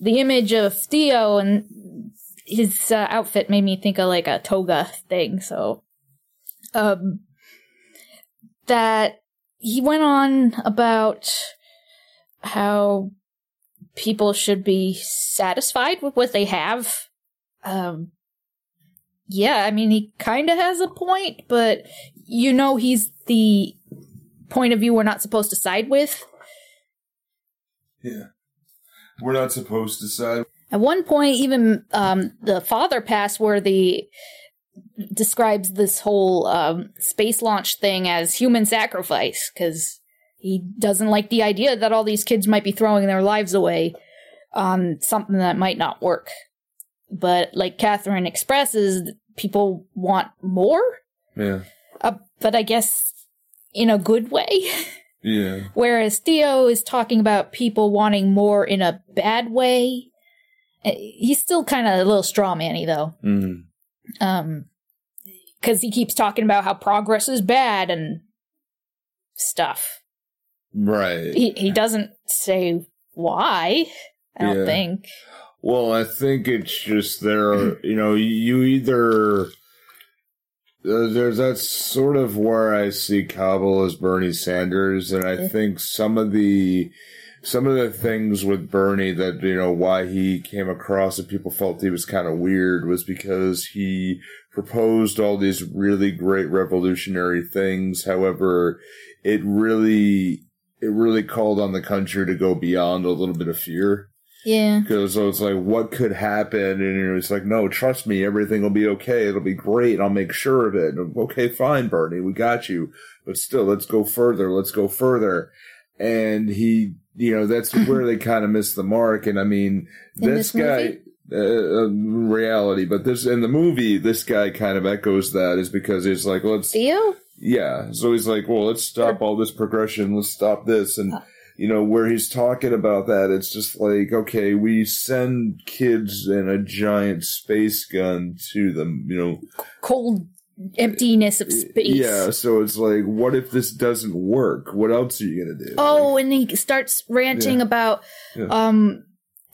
the image of Theo, and his uh, outfit made me think of like a toga thing. So, um, that he went on about how people should be satisfied with what they have. Um, yeah, I mean, he kind of has a point, but you know, he's the point of view we're not supposed to side with. Yeah, we're not supposed to side. At one point, even um, the father Passworthy describes this whole um, space launch thing as human sacrifice because he doesn't like the idea that all these kids might be throwing their lives away on something that might not work. But like Catherine expresses, people want more, Yeah, uh, but I guess in a good way. yeah, Whereas Theo is talking about people wanting more in a bad way. Uh, He's still kind of a little straw manny though. mm Um, cause he keeps talking about how progress is bad and stuff. right. He, he doesn't say why, I don't Yeah. think. Well, I think it's just there. You know, you either uh, there's that's sort of where I see Cabal as Bernie Sanders, and I think some of the some of the things with Bernie that you know why he came across and people felt he was kind of weird was because he proposed all these really great revolutionary things. However, it really it really called on the country to go beyond a little bit of fear. Yeah. Because it's like, what could happen? And it's like, no, trust me, everything will be okay. It'll be great. I'll make sure of it. Okay, fine, Bernie, we got you. But still, let's go further. Let's go further. And he, you know, that's where they kind of missed the mark. And I mean, In this, this guy, uh, uh, reality, but this, in the movie, this guy kind of echoes that is because he's like, let's, Theo? yeah. So he's like, well, let's stop all this progression. Let's stop this. And, Uh. you know, where he's talking about that, it's just like, okay, we send kids in a giant space gun to them, you know. Cold emptiness of space. Yeah. So it's like, what if this doesn't work? What else are you going to do? Oh, and he starts ranting Yeah. about Yeah. um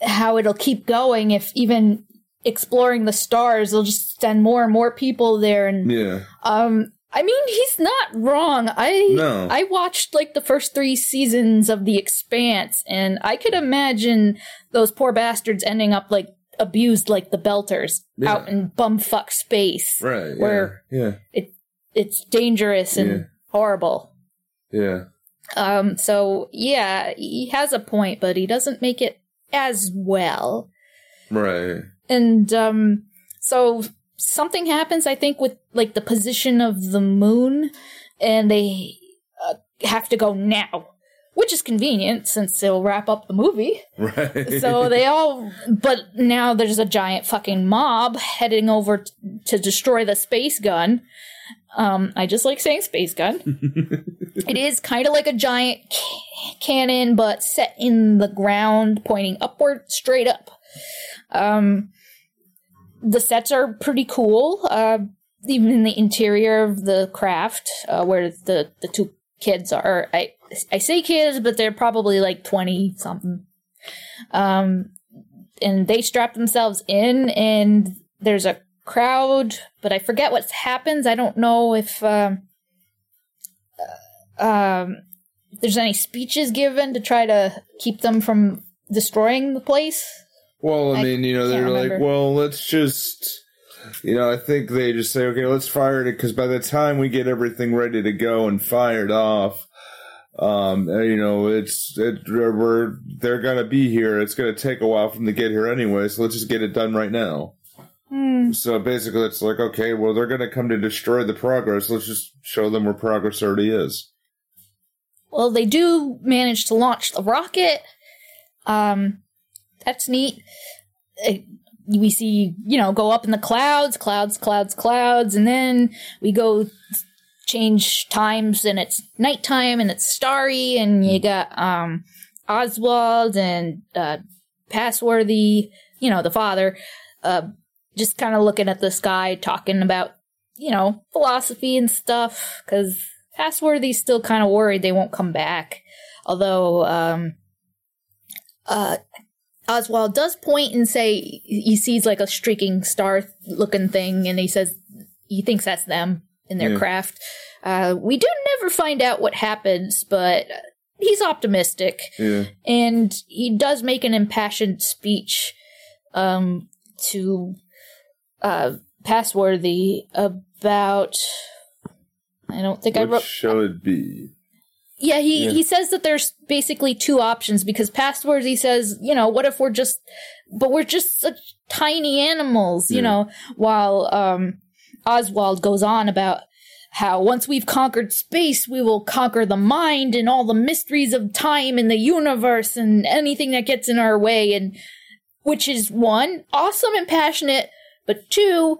how it'll keep going if even exploring the stars, they'll just send more and more people there and yeah. um I mean he's not wrong. I No. I watched like the first 3 seasons of The Expanse and I could imagine those poor bastards ending up like abused like the Belters Yeah. out in bumfuck space. Right. Where- yeah. It's dangerous and Yeah. horrible. Yeah. Um, so yeah, he has a point, but he doesn't make it as well. Right. And um, so something happens, I think, with like the position of the moon, and they uh, have to go now, which is convenient since they'll wrap up the movie. Right. So they all, but now there's a giant fucking mob heading over t- to destroy the space gun. Um, I just like saying space gun. it is kind of like a giant ca- cannon, but set in the ground, pointing upward, straight up. Um, the sets are pretty cool. Uh, even in the interior of the craft, uh, where the the two kids are. I I say kids, but they're probably like twenty something. Um, and they strap themselves in, and there's a crowd, but I forget what happens. I don't know if um, uh, um, there's any speeches given to try to keep them from destroying the place. Well, I I mean, you know, they're like, well, let's just, you know, I think they just say, okay, let's fire it because by the time we get everything ready to go and fired off, um, uh, you know, it's it, we're they're gonna be here. It's gonna take a while for them to get here anyway, so let's just get it done right now. Hmm. So basically, it's like, okay, well, they're gonna come to destroy the progress. Let's just show them where progress already is. Well, they do manage to launch the rocket. Um, that's neat. Uh, we see, you know, go up in the clouds, clouds, clouds, clouds, and then we go change times and it's nighttime and it's starry and you got um Oswald and uh Passworthy, you know, the father, uh just kind of looking at the sky talking about, you know, philosophy and stuff cuz Passworthy's still kind of worried they won't come back. Although um uh Oswald does point and say he sees like a streaking star looking thing and he says he thinks that's them in their Yeah. craft. Uh, we do never find out what happens, but he's optimistic Yeah, and he does make an impassioned speech um, to uh, Passworthy about. I don't think I what wrote. shall it be? Yeah, he, Yeah. he says that there's basically two options because Passworthy he says, you know, what if we're just, but we're just such tiny animals, you Yeah. know, while um, Oswald goes on about how once we've conquered space, we will conquer the mind and all the mysteries of time and the universe and anything that gets in our way. And which is one, awesome and passionate, but two,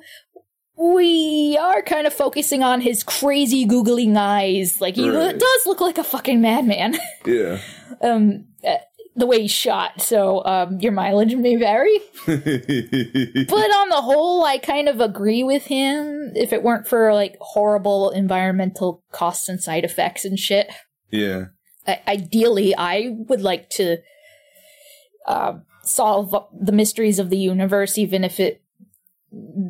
we are kind of focusing on his crazy googling eyes. Like he Right. does look like a fucking madman. Yeah. um, the way he's shot. So um, your mileage may vary. But on the whole, I kind of agree with him. If it weren't for like horrible environmental costs and side effects and shit, yeah. I- ideally, I would like to uh, solve the mysteries of the universe, even if it,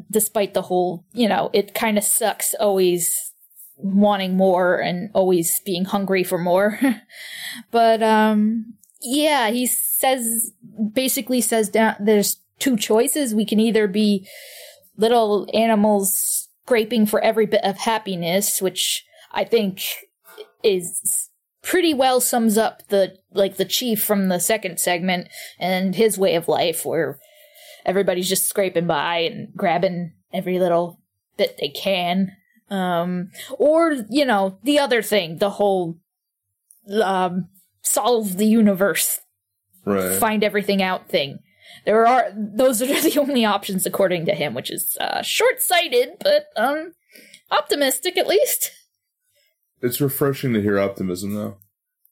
despite the whole, you know, it kind of sucks always wanting more and always being hungry for more. but um, yeah, he says basically says down there's two choices. We can either be little animals scraping for every bit of happiness, which I think is pretty well sums up the like the chief from the second segment and his way of life where everybody's just scraping by and grabbing every little bit they can um or you know the other thing the whole um solve the universe. Right. find everything out thing. There are those are the only options according to him which is uh short-sighted but um optimistic at least. It's refreshing to hear optimism, though.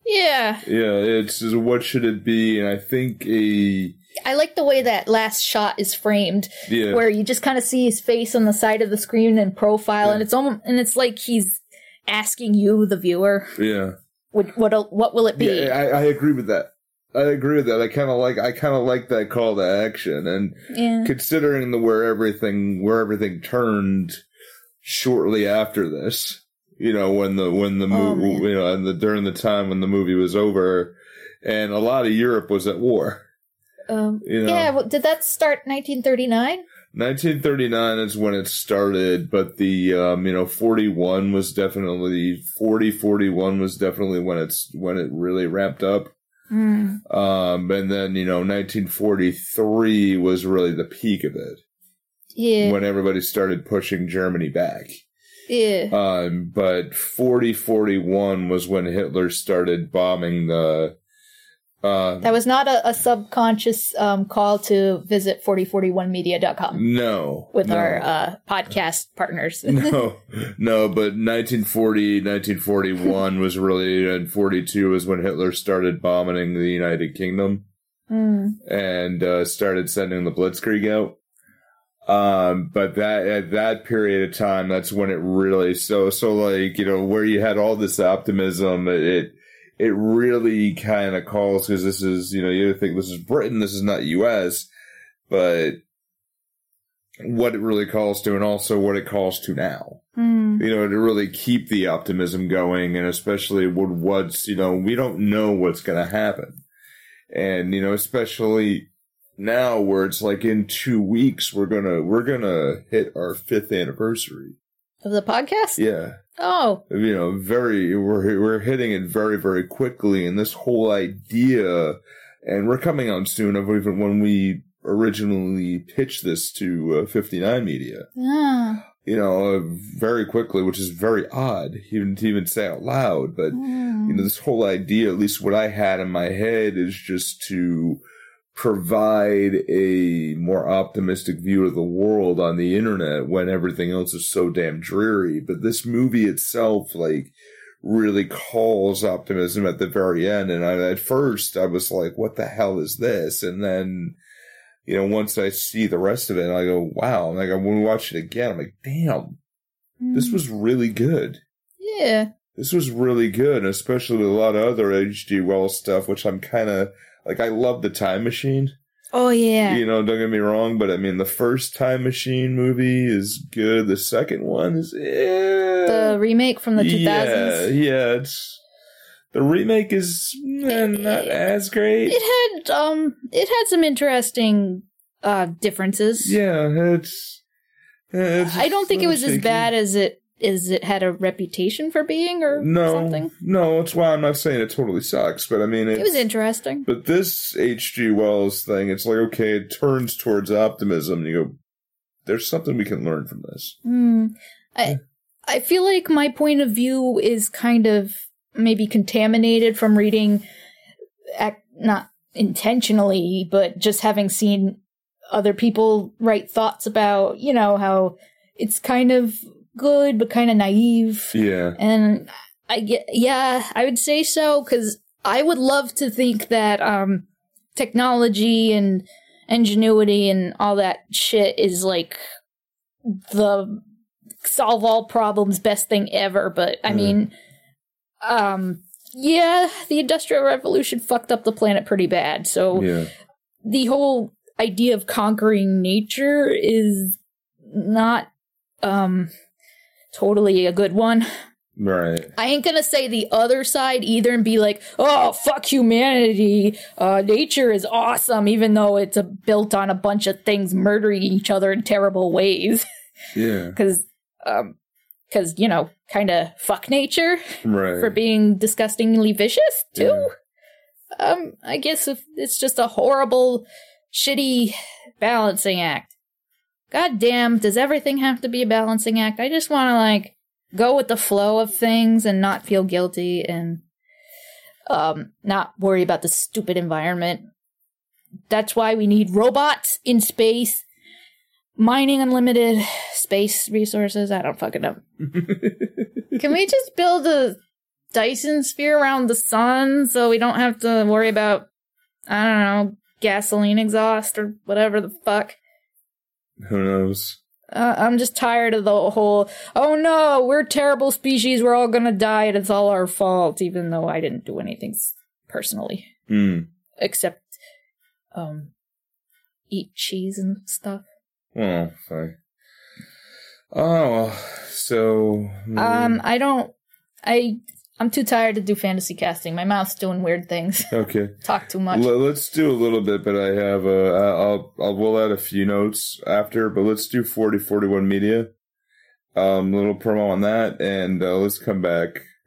yeah. Yeah, it's what should it be, and I think a I like the way that last shot is framed, yeah, where you just kind of see his face on the side of the screen in profile, Yeah. and it's almost and it's like he's asking you, the viewer, yeah, what what, what will it be? yeah. I, I agree with that. I agree with that. I kind of like. I kind of like that call to action, and Yeah. considering the where everything where everything turned shortly after this, you know, when the when the Oh, movie, you know, and the during the time when the movie was over, and a lot of Europe was at war. Um, You know, yeah. well, Did that start 1939? 1939 is when it started, but the um, you know 41 was definitely 40 41 was definitely when it's when it really ramped up. Mm. Um, and then you know 1943 was really the peak of it Yeah. when everybody started pushing Germany back. yeah. Um, but 40 41 was when Hitler started bombing the. Uh, that was not a, a subconscious um, call to visit 4041media.com no, with no. our uh, podcast partners. no, no, but 1940, 1941 was really, and 42 was when Hitler started bombing the United Kingdom Mm. and uh, started sending the Blitzkrieg out. Um, but that at that period of time, that's when it really so so like you know where you had all this optimism, it it really kind of calls because this is you know you think this is Britain, this is not U.S., but what it really calls to, and also what it calls to now Mm. you know, to really keep the optimism going, and especially with what's, you know, we don't know what's going to happen. And, you know, especially now where it's like in two weeks, we're going to, we're going to hit our fifth anniversary. Of the podcast? Yeah. Oh, You know, very, we're, we're hitting it very, very quickly. And this whole idea, and we're coming on soon of even when we originally pitched this to uh, 59 Media ah. you know, uh, very quickly, which is very odd, even to even say out loud. But Mm. you know, this whole idea, at least what I had in my head, is just to provide a more optimistic view of the world on the internet when everything else is so damn dreary. But this movie itself, like, really calls optimism at the very end. And I, at first, I was like, what the hell is this? And then, you know, once I see the rest of it, I go, wow. And like, when we watch it again, I'm like, damn, this Mm. was really good. Yeah. This was really good, especially with a lot of other H.G. Wells stuff, which I'm kind of like. I love the Time Machine. Oh, yeah. You know, don't get me wrong, but I mean, the first Time Machine movie is good. The second one is The remake from the 2000s. Yeah, yeah. It's the remake is eh, not as great. It had um it had some interesting uh differences. Yeah, it's. eh, it's I don't think it was as bad as it as it had a reputation for being or No, something. no. It's why I'm not saying it totally sucks, but I mean, It was interesting. But this H.G. Wells thing, it's like, okay, it turns towards optimism. And you go, there's something we can learn from this. Hmm. I I feel like my point of view is kind of maybe contaminated from reading, ac not intentionally, but just having seen other people write thoughts about, you know, how it's kind of good but kind of naive. Yeah. And I get, yeah, I would say so because I would love to think that um, technology and ingenuity and all that shit is like the solve all problems best thing ever. But I Mhm. mean, um, yeah, the Industrial Revolution fucked up the planet pretty bad. So Yeah. the whole idea of conquering nature is not um totally a good one. Right. I ain't gonna say the other side either and be like, oh, fuck humanity. Uh, nature is awesome, even though it's a, built on a bunch of things murdering each other in terrible ways. Yeah. Because um, because you know, kind of fuck nature Right. for being disgustingly vicious too. Um, I guess if it's just a horrible, shitty balancing act. God damn, does everything have to be a balancing act? I just want to like go with the flow of things and not feel guilty and um not worry about the stupid environment. That's why we need robots in space, mining unlimited space resources. I don't fucking know. Can we just build a Dyson sphere around the sun so we don't have to worry about, I don't know, gasoline exhaust or whatever the fuck? Who knows? Uh, I'm just tired of the whole, oh no, we're terrible species, we're all gonna die, and it's all our fault, even though I didn't do anything personally. Hmm. Except, um, eat cheese and stuff. Well, fine. Oh, so. Um, I don't, I, I'm too tired to do fantasy casting. My mouth's doing weird things. Okay. Talk too much. L- let's do a little bit, but I have uh, I'll I'll we'll add a few notes after, but let's do forty forty one media. Um, little promo on that, and uh, let's come back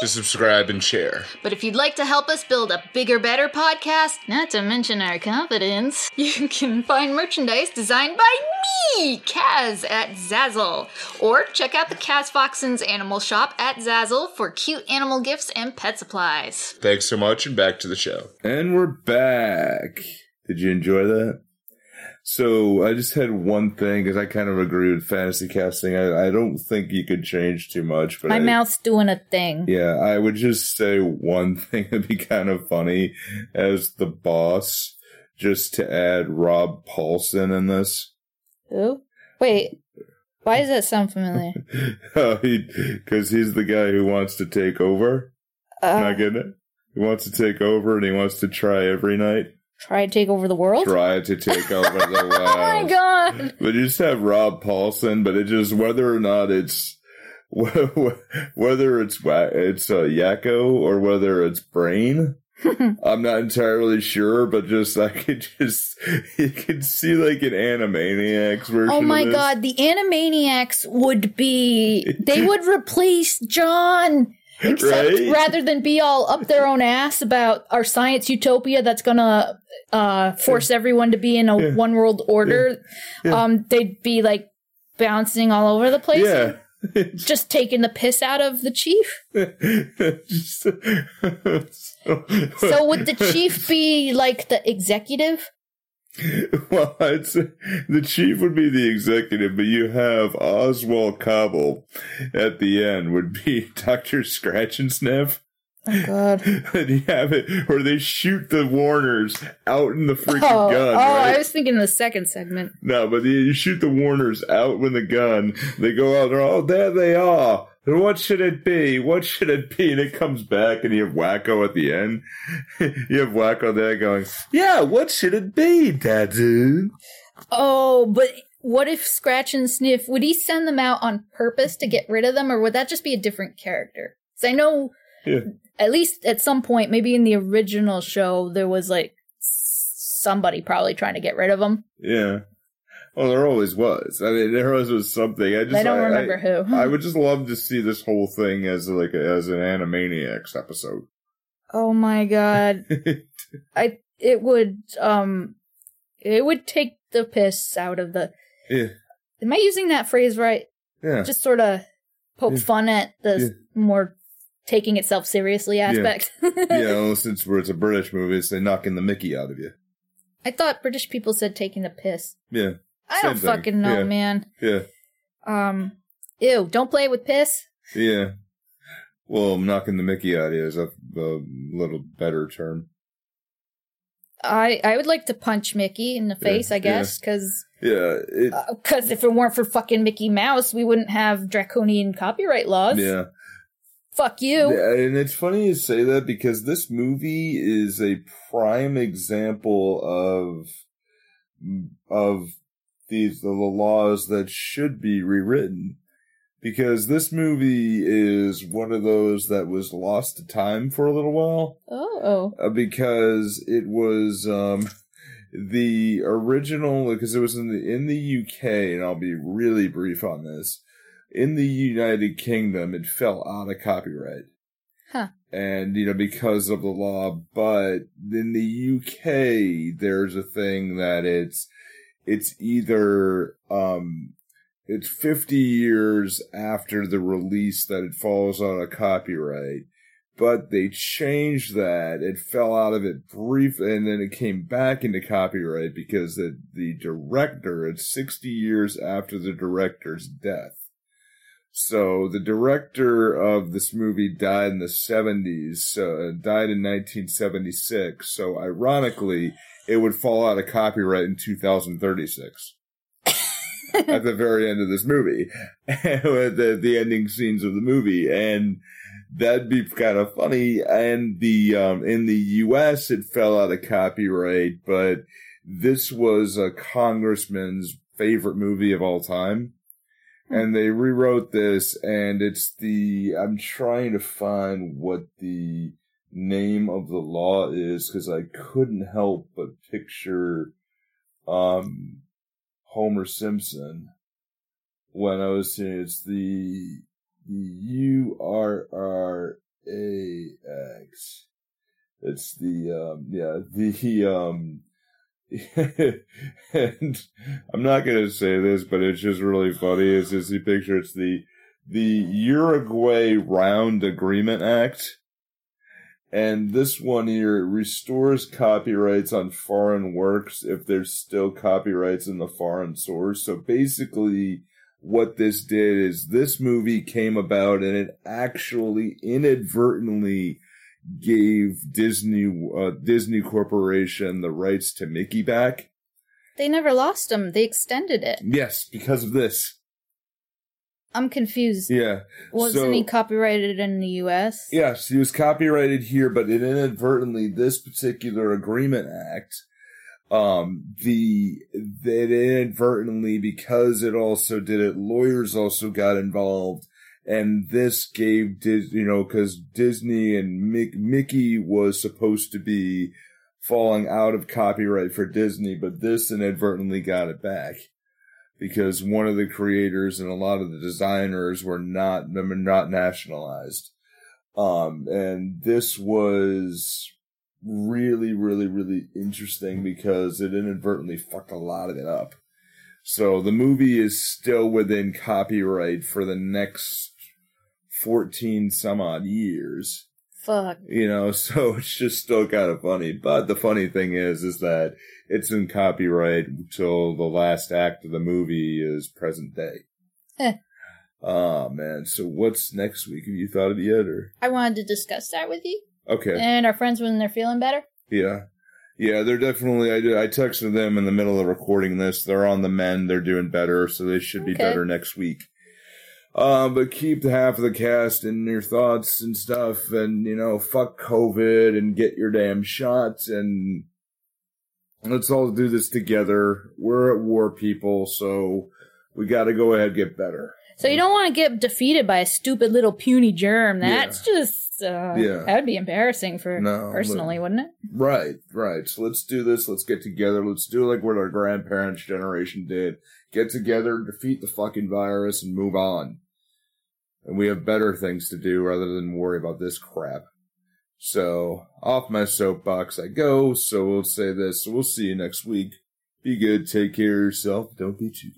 To subscribe and share. But if you'd like to help us build a bigger, better podcast, not to mention our confidence, you can find merchandise designed by me, Kaz, at Zazzle. Or check out the Kaz Foxen's Animal Shop at Zazzle for cute animal gifts and pet supplies. Thanks so much, and back to the show. And we're back. Did you enjoy that? So I just had one thing because I kind of agree with fantasy casting. I, I don't think you could change too much, but My I, mouth's doing a thing. Yeah, I would just say one thing that'd be kind of funny as the boss, just to add Rob Paulsen in this. Who? Wait. Why does that sound familiar? Because he's the guy who wants to take over. Uh, Not getting it? He wants to take over and he wants to try every night. Try to take over the world? Try to take over the world. Oh my god! But you just have Rob Paulsen, but it just whether or not it's whether it's it's uh, Yakko or whether it's Brain. I'm not entirely sure, but just I could just you could see like an Animaniacs version. Oh my god, the Animaniacs would be. They would replace John! Except Right? rather than be all up their own ass about our science utopia that's gonna uh, force everyone to be in a Yeah. one world order, Yeah. um, they'd be like bouncing all over the place. Yeah. Just taking the piss out of the chief. So would the chief be like the executive? well, I'd say the chief would be the executive, but you have Oswald Cabal at the end would be Doctor Scratchansniff. Oh god. and you have it where they shoot the Warners out in the freaking Oh, gun. oh right? I was thinking the second segment. No, but you shoot the Warners out with the gun. They go out there. Oh, there they are. What should it be? What should it be? And it comes back, and you have Wakko at the end. you have Wakko there going, "Yeah, what should it be, Dadoo?" Oh, but what if Scratchansniff would he send them out on purpose to get rid of them, or would that just be a different character? Because I know, Yeah. at least at some point, maybe in the original show, there was like somebody probably trying to get rid of them. Yeah. Well, there always was. I mean, there always was something. I just I don't I, remember who. I, I would just love to see this whole thing as like a, as an Animaniacs episode. oh my god, I it would um, it would take the piss out of the. yeah, Am I using that phrase right? yeah. Just sort of poke Yeah. fun at the Yeah. more taking itself seriously aspect. yeah, well, since we're, it's a British movie, it's they knocking the Mickey out of you. I thought British people said taking the piss. Yeah, I Same don't thing. fucking know, Yeah. man. yeah, Um, ew, don't play with piss. yeah. Well, knocking the Mickey out of you is a, a little better term. I I would like to punch Mickey in the face, I guess, because Yeah, Because if it weren't for fucking Mickey Mouse, we wouldn't have draconian copyright laws. yeah. Fuck you. Yeah, and it's funny you say that because this movie is a prime example of of these the laws that should be rewritten. Because this movie is one of those that was lost to time for a little while. Oh. uh, because it was um the original because it was in the in the UK and I'll be really brief on this. In the United Kingdom it fell out of copyright. Huh. And you know because of the law, but in the UK there's a thing that it's it's either um it's 50 years after the release that it falls on a copyright but they changed that. It fell out of it brief, and then it came back into copyright because the, the director, it's 60 years after the director's death. So the director of this movie died in the 70s, uh, died in 1976. So ironically, it would fall out of copyright in 2036. at the very end of this movie, with the, the ending scenes of the movie, and that'd be kind of funny. And the um, in the U.S. it fell out of copyright, but this was a congressman's favorite movie of all time, and they rewrote this, and it's the I'm trying to find what the name of the law is because I couldn't help but picture um Homer Simpson when I was saying it's the U R R A X. It's the um yeah the um and I'm not gonna say this, but it's just really funny. Is is the picture? It's the the Uruguay Round Agreement Act. And this one here restores copyrights on foreign works if there's still copyrights in the foreign source. So basically, what this did is this movie came about and it actually inadvertently gave Disney, uh, Disney Corporation the rights to Mickey back. They never lost them. They extended it. Yes, because of this. I'm confused. Yeah. Wasn't so- he copyrighted in the U.S.? Yes, he was copyrighted here, but it inadvertently, this particular agreement act, um, the, that inadvertently, because it also did it, lawyers also got involved, and this gave Dis, you know, cause Disney and Mick, Mickey was supposed to be falling out of copyright for Disney, but this inadvertently got it back. Because one of the creators and a lot of the designers were not, not nationalized. Um, and this was really, really, really interesting because it inadvertently fucked a lot of it up. So the movie is still within copyright for the next 14 some odd years. Fuck. You know, so it's just still kind of funny. But the funny thing is, is that it's in copyright until the last act of the movie is present day. Eh. Oh man, so what's next week? Have you thought of it yet or? I wanted to discuss that with you Okay. and our friends when they're feeling better. Yeah. Yeah, they're definitely, I, did- I texted them in the middle of recording this. They're on the mend. They're doing better, so they should be Okay. better next week. Uh, but keep the half of the cast in your thoughts and stuff and, you know, fuck COVID and get your damn shots and let's all do this together. We're at war, people, so we gotta go ahead and get better. So you don't want to get defeated by a stupid little puny germ. Yeah. That's just uh, Yeah. that would be embarrassing for No, personally, wouldn't it? Right, right. So let's do this. Let's get together. Let's do like what our grandparents' generation did. Get together, defeat the fucking virus, and move on. And we have better things to do rather than worry about this crap. So, off my soapbox I go. So we'll say this. We'll see you next week. Be good. Take care of yourself. Don't be too